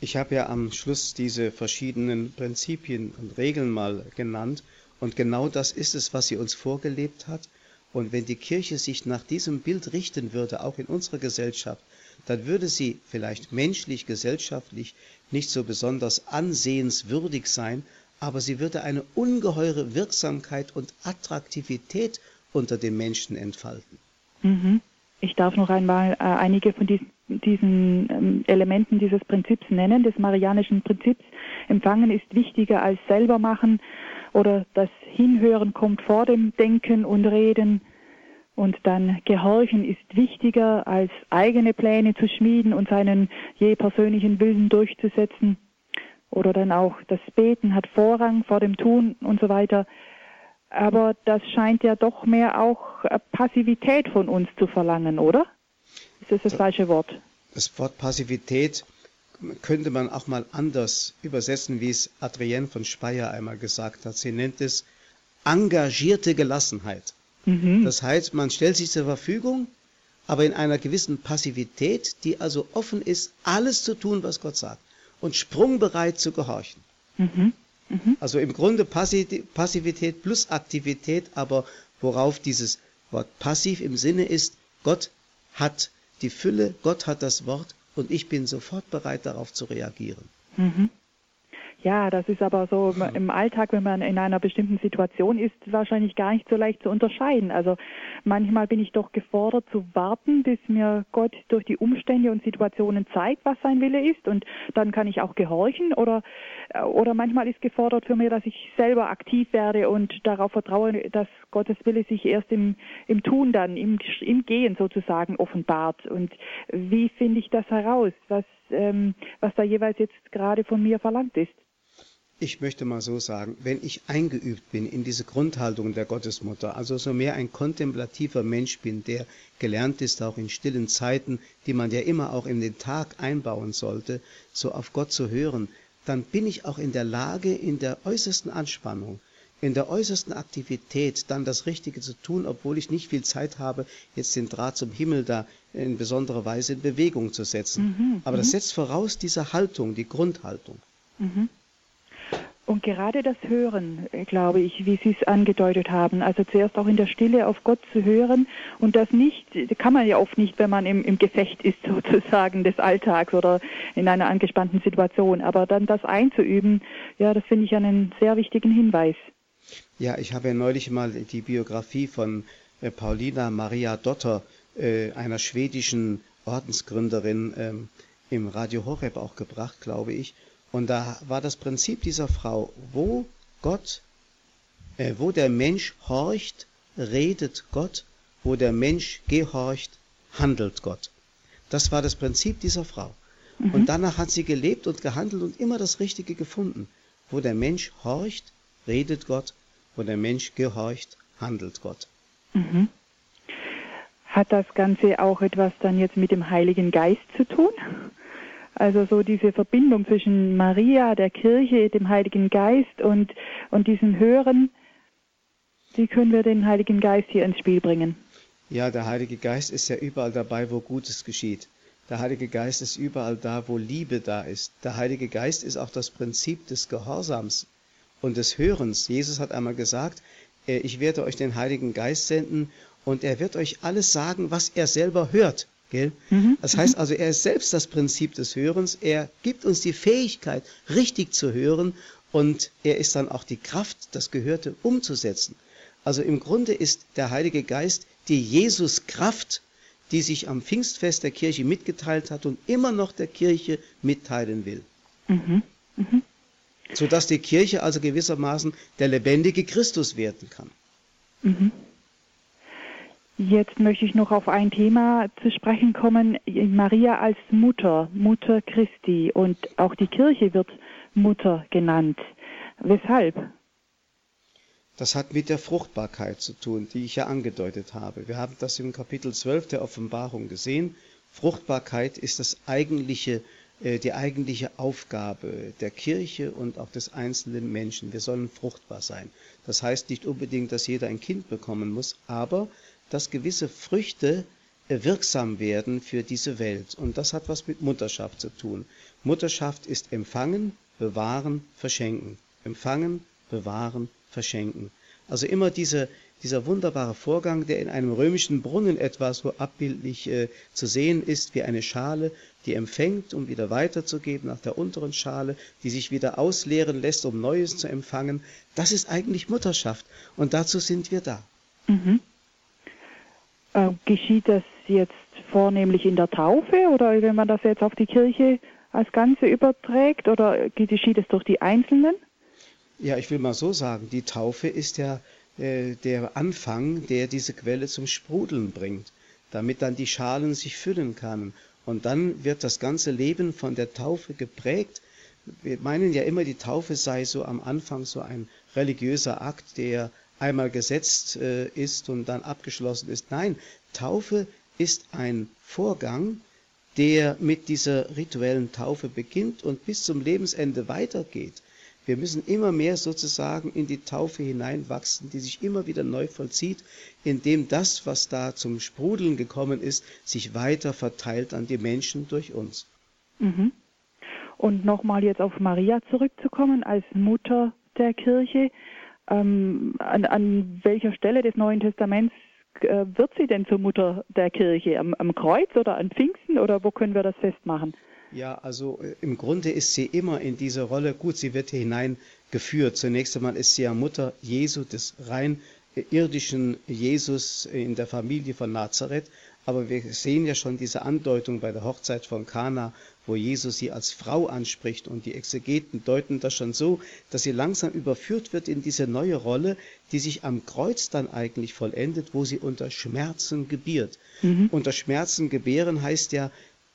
Ich habe ja am Schluss diese verschiedenen Prinzipien und Regeln mal genannt und genau das ist es, was sie uns vorgelebt hat. Und wenn die Kirche sich nach diesem Bild richten würde, auch in unserer Gesellschaft, dann würde sie vielleicht menschlich, gesellschaftlich nicht so besonders ansehenswürdig sein, aber sie würde eine ungeheure Wirksamkeit und Attraktivität unter den Menschen entfalten. Mhm. Ich darf noch einmal äh, einige von diesen, diesen ähm, Elementen dieses Prinzips nennen, des marianischen Prinzips. Empfangen ist wichtiger als selber machen oder das Hinhören kommt vor dem Denken und Reden. Und dann Gehorchen ist wichtiger als eigene Pläne zu schmieden und seinen je persönlichen Willen durchzusetzen oder dann auch das Beten hat Vorrang vor dem Tun und so weiter. Aber das scheint ja doch mehr auch äh, Passivität von uns zu verlangen, oder? Ist das das falsche Wort? Das Wort Passivität könnte man auch mal anders übersetzen, wie es Adrienne von Speyer einmal gesagt hat. Sie nennt es engagierte Gelassenheit. Mhm. Das heißt, man stellt sich zur Verfügung, aber in einer gewissen Passivität, die also offen ist, alles zu tun, was Gott sagt und sprungbereit zu gehorchen. Mhm. Mhm. Also im Grunde Passivität plus Aktivität, aber worauf dieses Wort passiv im Sinne ist, Gott hat die Fülle, Gott hat das Wort und ich bin sofort bereit darauf zu reagieren. Mhm. Ja, das ist aber so im Alltag, wenn man in einer bestimmten Situation ist, wahrscheinlich gar nicht so leicht zu unterscheiden. Also manchmal bin ich doch gefordert zu warten, bis mir Gott durch die Umstände und Situationen zeigt, was sein Wille ist und dann kann ich auch gehorchen oder äh, oder manchmal ist gefordert für mich, dass ich selber aktiv werde und darauf vertraue, dass Gottes Wille sich erst im, im Tun dann, im, im Gehen sozusagen offenbart. Und wie finde ich das heraus, was, ähm, was da jeweils jetzt gerade von mir verlangt ist? Ich möchte mal so sagen, wenn ich eingeübt bin in diese Grundhaltung der Gottesmutter, also so mehr ein kontemplativer Mensch bin, der gelernt ist, auch in stillen Zeiten, die man ja immer auch in den Tag einbauen sollte, so auf Gott zu hören, dann bin ich auch in der Lage, in der äußersten Anspannung, in der äußersten Aktivität dann das Richtige zu tun, obwohl ich nicht viel Zeit habe, jetzt den Draht zum Himmel da in besonderer Weise in Bewegung zu setzen. Mhm, Aber das mhm. setzt voraus diese Haltung, die Grundhaltung. Mhm. Und gerade das Hören, äh, glaube ich, wie Sie es angedeutet haben, also zuerst auch in der Stille auf Gott zu hören und das nicht, kann man ja oft nicht, wenn man im, im Gefecht ist sozusagen des Alltags oder in einer angespannten Situation, aber dann das einzuüben, ja, das finde ich einen sehr wichtigen Hinweis. Ja, ich habe ja neulich mal die Biografie von äh, Paulina Maria Dotter, äh, einer schwedischen Ordensgründerin, ähm, im Radio Horeb auch gebracht, glaube ich. Und da war das Prinzip dieser Frau, wo Gott, äh, wo der Mensch horcht, redet Gott, wo der Mensch gehorcht, handelt Gott. Das war das Prinzip dieser Frau. Mhm. Und danach hat sie gelebt und gehandelt und immer das Richtige gefunden. Wo der Mensch horcht, redet Gott, wo der Mensch gehorcht, handelt Gott. Mhm. Hat das Ganze auch etwas dann jetzt mit dem Heiligen Geist zu tun? Also so diese Verbindung zwischen Maria, der Kirche, dem Heiligen Geist und, und diesem Hören. Wie können wir den Heiligen Geist hier ins Spiel bringen? Ja, der Heilige Geist ist ja überall dabei, wo Gutes geschieht. Der Heilige Geist ist überall da, wo Liebe da ist. Der Heilige Geist ist auch das Prinzip des Gehorsams und des Hörens. Jesus hat einmal gesagt, äh, ich werde euch den Heiligen Geist senden und er wird euch alles sagen, was er selber hört. Mhm. Das heißt also, er ist selbst das Prinzip des Hörens. Er gibt uns die Fähigkeit, richtig zu hören und er ist dann auch die Kraft, das Gehörte umzusetzen. Also im Grunde ist der Heilige Geist die Jesus-Kraft, die sich am Pfingstfest der Kirche mitgeteilt hat und immer noch der Kirche mitteilen will. Mhm. Mhm. Sodass die Kirche also gewissermaßen der lebendige Christus werden kann. Mhm. Jetzt möchte ich noch auf ein Thema zu sprechen kommen. Maria als Mutter, Mutter Christi und auch die Kirche wird Mutter genannt. Weshalb? Das hat mit der Fruchtbarkeit zu tun, die ich ja angedeutet habe. Wir haben das im Kapitel 12 der Offenbarung gesehen. Fruchtbarkeit ist das eigentliche, äh, die eigentliche Aufgabe der Kirche und auch des einzelnen Menschen. Wir sollen fruchtbar sein. Das heißt nicht unbedingt, dass jeder ein Kind bekommen muss, aber dass gewisse Früchte äh, wirksam werden für diese Welt. Und das hat was mit Mutterschaft zu tun. Mutterschaft ist empfangen, bewahren, verschenken. Empfangen, bewahren, verschenken. Also immer diese, dieser wunderbare Vorgang, der in einem römischen Brunnen etwa so abbildlich äh, zu sehen ist, wie eine Schale, die empfängt, um wieder weiterzugeben nach der unteren Schale, die sich wieder ausleeren lässt, um Neues zu empfangen. Das ist eigentlich Mutterschaft und dazu sind wir da. Mhm. Äh, geschieht das jetzt vornehmlich in der Taufe oder wenn man das jetzt auf die Kirche als Ganze überträgt oder geschieht es durch die Einzelnen? Ja, ich will mal so sagen, die Taufe ist ja äh, der Anfang, der diese Quelle zum Sprudeln bringt, damit dann die Schalen sich füllen können. Und dann wird das ganze Leben von der Taufe geprägt. Wir meinen ja immer, die Taufe sei so am Anfang so ein religiöser Akt, der einmal gesetzt äh, ist und dann abgeschlossen ist. Nein, Taufe ist ein Vorgang, der mit dieser rituellen Taufe beginnt und bis zum Lebensende weitergeht. Wir müssen immer mehr sozusagen in die Taufe hineinwachsen, die sich immer wieder neu vollzieht, indem das, was da zum Sprudeln gekommen ist, sich weiter verteilt an die Menschen durch uns. Mhm. Und nochmal jetzt auf Maria zurückzukommen als Mutter der Kirche. Ähm, an, an welcher Stelle des Neuen Testaments äh, wird sie denn zur Mutter der Kirche? Am, am Kreuz oder an Pfingsten oder wo können wir das festmachen? Ja, also äh, im Grunde ist sie immer in diese Rolle, gut, sie wird hier hineingeführt. Zunächst einmal ist sie ja Mutter Jesu, des rein äh, irdischen Jesus in der Familie von Nazareth. Aber wir sehen ja schon diese Andeutung bei der Hochzeit von Kana, wo Jesus sie als Frau anspricht und die Exegeten deuten das schon so, dass sie langsam überführt wird in diese neue Rolle, die sich am Kreuz dann eigentlich vollendet, wo sie unter Schmerzen gebiert. Mhm. Unter Schmerzen gebären heißt ja,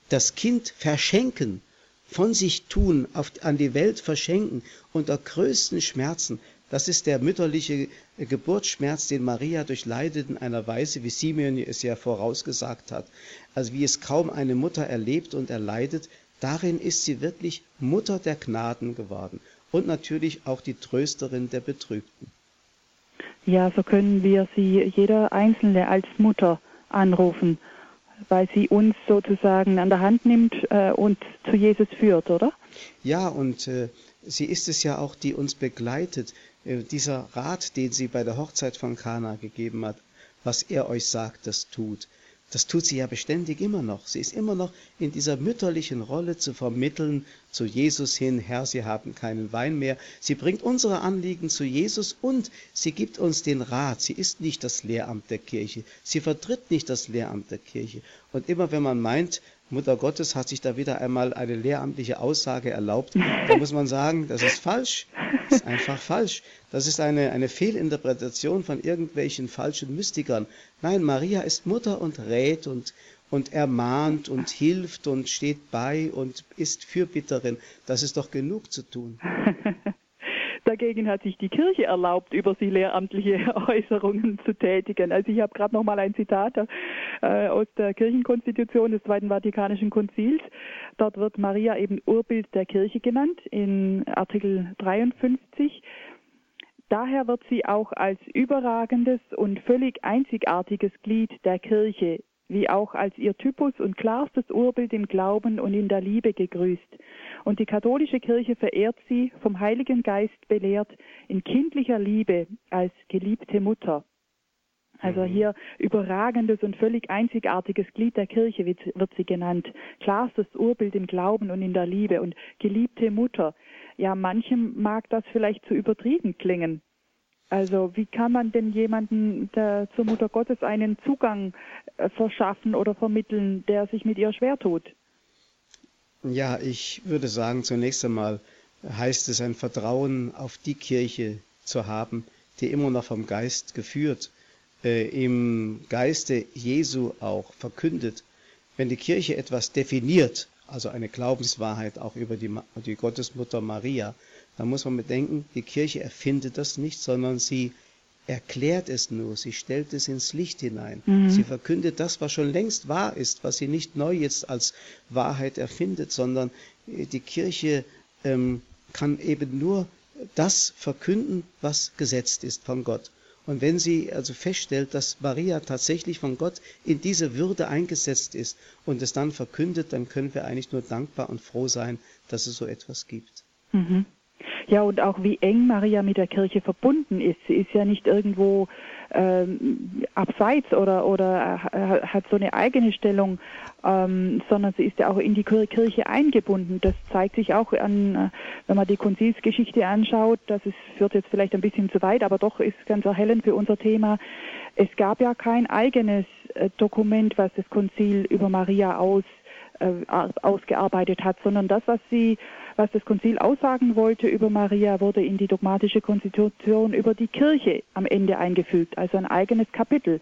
das Kind verschenken, von sich tun, auf, an die Welt verschenken, unter größten Schmerzen. Das ist der mütterliche Geburtsschmerz, den Maria durchleidet in einer Weise, wie Simeon es ja vorausgesagt hat. Also wie es kaum eine Mutter erlebt und erleidet, darin ist sie wirklich Mutter der Gnaden geworden und natürlich auch die Trösterin der Betrübten. Ja, so können wir sie jeder Einzelne als Mutter anrufen weil sie uns sozusagen an der Hand nimmt äh, und zu Jesus führt, oder? Ja, und äh, sie ist es ja auch, die uns begleitet. Äh, dieser Rat, den sie bei der Hochzeit von Kana gegeben hat, was er euch sagt, das tut. Das tut sie ja beständig immer noch. Sie ist immer noch in dieser mütterlichen Rolle zu vermitteln zu Jesus hin, Herr, Sie haben keinen Wein mehr. Sie bringt unsere Anliegen zu Jesus und sie gibt uns den Rat. Sie ist nicht das Lehramt der Kirche. Sie vertritt nicht das Lehramt der Kirche. Und immer wenn man meint, Mutter Gottes hat sich da wieder einmal eine lehramtliche Aussage erlaubt, da muss man sagen, das ist falsch. Das ist einfach falsch. Das ist eine, eine Fehlinterpretation von irgendwelchen falschen Mystikern. Nein, Maria ist Mutter und rät und, und ermahnt und hilft und steht bei und ist Fürbitterin. Das ist doch genug zu tun. da dagegen hat sich die Kirche erlaubt, über sie lehramtliche Äußerungen zu tätigen. Also ich habe gerade noch mal ein Zitat äh, aus der Kirchenkonstitution des Zweiten Vatikanischen Konzils. Dort wird Maria eben Urbild der Kirche genannt in Artikel 53. Daher wird sie auch als überragendes und völlig einzigartiges Glied der Kirche wie auch als ihr Typus und klarstes Urbild im Glauben und in der Liebe gegrüßt. Und die katholische Kirche verehrt sie, vom Heiligen Geist belehrt, in kindlicher Liebe als geliebte Mutter. Also mhm. hier überragendes und völlig einzigartiges Glied der Kirche wird, wird sie genannt. Klarstes Urbild im Glauben und in der Liebe und geliebte Mutter. Ja, manchem mag das vielleicht zu übertrieben klingen. Also wie kann man denn jemanden der, zur Mutter Gottes einen Zugang äh, verschaffen oder vermitteln, der sich mit ihr schwer tut? Ja, ich würde sagen, zunächst einmal heißt es ein Vertrauen auf die Kirche zu haben, die immer noch vom Geist geführt, äh, im Geiste Jesu auch verkündet. Wenn die Kirche etwas definiert, also eine Glaubenswahrheit auch über die, die Gottesmutter Maria, da muss man bedenken, die Kirche erfindet das nicht, sondern sie erklärt es nur, sie stellt es ins Licht hinein. Mhm. Sie verkündet das, was schon längst wahr ist, was sie nicht neu jetzt als Wahrheit erfindet, sondern äh, die Kirche ähm, kann eben nur das verkünden, was gesetzt ist von Gott. Und wenn sie also feststellt, dass Maria tatsächlich von Gott in diese Würde eingesetzt ist und es dann verkündet, dann können wir eigentlich nur dankbar und froh sein, dass es so etwas gibt. Mhm. Ja, und auch wie eng Maria mit der Kirche verbunden ist. Sie ist ja nicht irgendwo ähm, abseits oder, oder äh, hat so eine eigene Stellung, ähm, sondern sie ist ja auch in die Kirche eingebunden. Das zeigt sich auch an, äh, wenn man die Konzilsgeschichte anschaut, das ist, führt jetzt vielleicht ein bisschen zu weit, aber doch ist ganz erhellend für unser Thema. Es gab ja kein eigenes äh, Dokument, was das Konzil über Maria aus, äh, ausgearbeitet hat, sondern das, was sie was das Konzil aussagen wollte über Maria, wurde in die dogmatische Konstitution über die Kirche am Ende eingefügt, also ein eigenes Kapitel.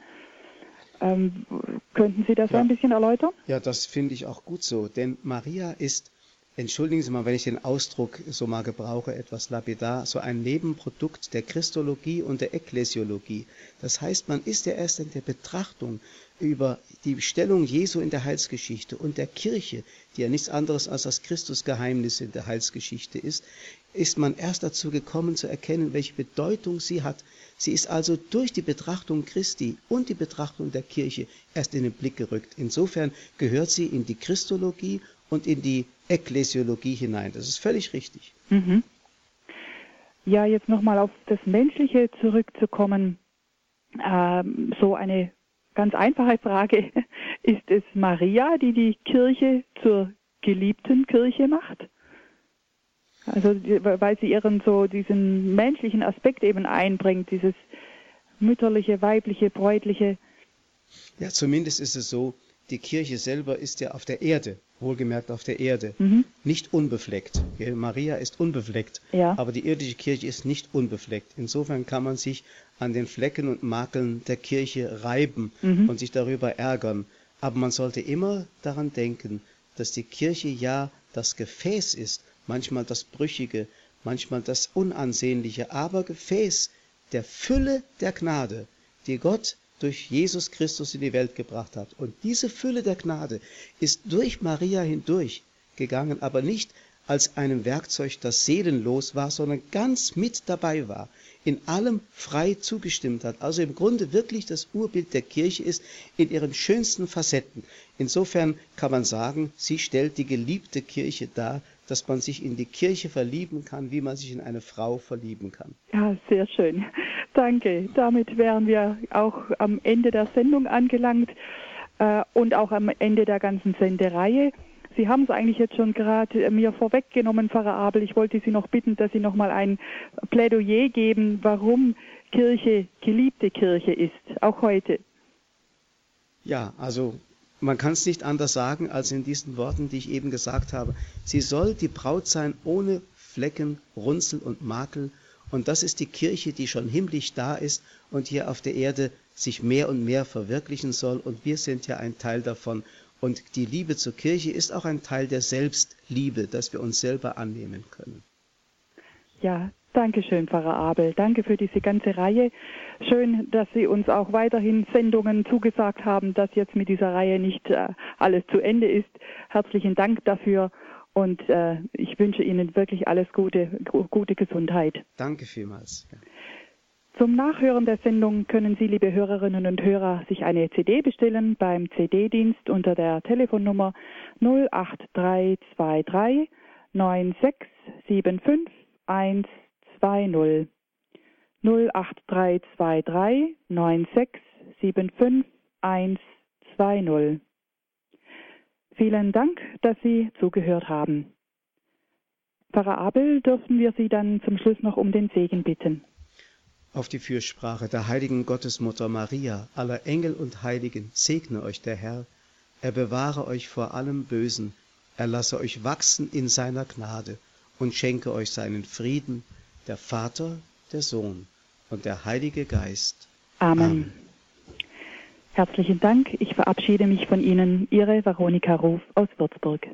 Ähm, könnten Sie das ja. ein bisschen erläutern? Ja, das finde ich auch gut so, denn Maria ist, entschuldigen Sie mal, wenn ich den Ausdruck so mal gebrauche, etwas lapidar, so ein Nebenprodukt der Christologie und der Ekklesiologie. Das heißt, man ist ja erst in der Betrachtung über die Stellung Jesu in der Heilsgeschichte und der Kirche, die ja nichts anderes als das Christusgeheimnis in der Heilsgeschichte ist, ist man erst dazu gekommen zu erkennen, welche Bedeutung sie hat. Sie ist also durch die Betrachtung Christi und die Betrachtung der Kirche erst in den Blick gerückt. Insofern gehört sie in die Christologie und in die Ekklesiologie hinein. Das ist völlig richtig. Mhm. Ja, jetzt nochmal auf das Menschliche zurückzukommen. Ähm, so eine ganz einfache Frage. Ist es Maria, die die Kirche zur geliebten Kirche macht? Also weil sie ihren so diesen menschlichen Aspekt eben einbringt, dieses mütterliche, weibliche, bräutliche. Ja, zumindest ist es so, die Kirche selber ist ja auf der Erde, wohlgemerkt auf der Erde, mhm. nicht unbefleckt. Maria ist unbefleckt, ja. aber die irdische Kirche ist nicht unbefleckt. Insofern kann man sich an den Flecken und Makeln der Kirche reiben mhm. und sich darüber ärgern. Aber man sollte immer daran denken, dass die Kirche ja das Gefäß ist, manchmal das Brüchige, manchmal das Unansehnliche, aber Gefäß der Fülle der Gnade, die Gott durch Jesus Christus in die Welt gebracht hat. Und diese Fülle der Gnade ist durch Maria hindurch gegangen, aber nicht als einem Werkzeug, das seelenlos war, sondern ganz mit dabei war, in allem frei zugestimmt hat. Also im Grunde wirklich das Urbild der Kirche ist in ihren schönsten Facetten. Insofern kann man sagen, sie stellt die geliebte Kirche dar, dass man sich in die Kirche verlieben kann, wie man sich in eine Frau verlieben kann. Ja, sehr schön. Danke. Damit wären wir auch am Ende der Sendung angelangt äh, und auch am Ende der ganzen Sendereihe. Sie haben es eigentlich jetzt schon gerade äh, mir vorweggenommen, Pfarrer Abel. Ich wollte Sie noch bitten, dass Sie noch mal ein Plädoyer geben, warum Kirche geliebte Kirche ist, auch heute. Ja, also man kann es nicht anders sagen als in diesen Worten, die ich eben gesagt habe. Sie soll die Braut sein ohne Flecken, Runzel und Makel. Und das ist die Kirche, die schon himmlisch da ist und hier auf der Erde sich mehr und mehr verwirklichen soll. Und wir sind ja ein Teil davon. Und die Liebe zur Kirche ist auch ein Teil der Selbstliebe, dass wir uns selber annehmen können. Ja, Dankeschön, Pfarrer Abel. Danke für diese ganze Reihe. Schön, dass Sie uns auch weiterhin Sendungen zugesagt haben, dass jetzt mit dieser Reihe nicht äh, alles zu Ende ist. Herzlichen Dank dafür und äh, ich wünsche Ihnen wirklich alles Gute, gute Gesundheit. Danke vielmals. Ja. Zum Nachhören der Sendung können Sie, liebe Hörerinnen und Hörer, sich eine CD bestellen beim CD-Dienst unter der Telefonnummer 08323 9675 120 08323 9675 120. Vielen Dank, dass Sie zugehört haben. Pfarrer Abel, dürfen wir Sie dann zum Schluss noch um den Segen bitten. Auf die Fürsprache der heiligen Gottesmutter Maria, aller Engel und Heiligen, segne euch der Herr, er bewahre euch vor allem Bösen, er lasse euch wachsen in seiner Gnade und schenke euch seinen Frieden, der Vater, der Sohn und der Heilige Geist. Amen. Amen. Herzlichen Dank. Ich verabschiede mich von Ihnen, Ihre Veronika Ruf aus Würzburg.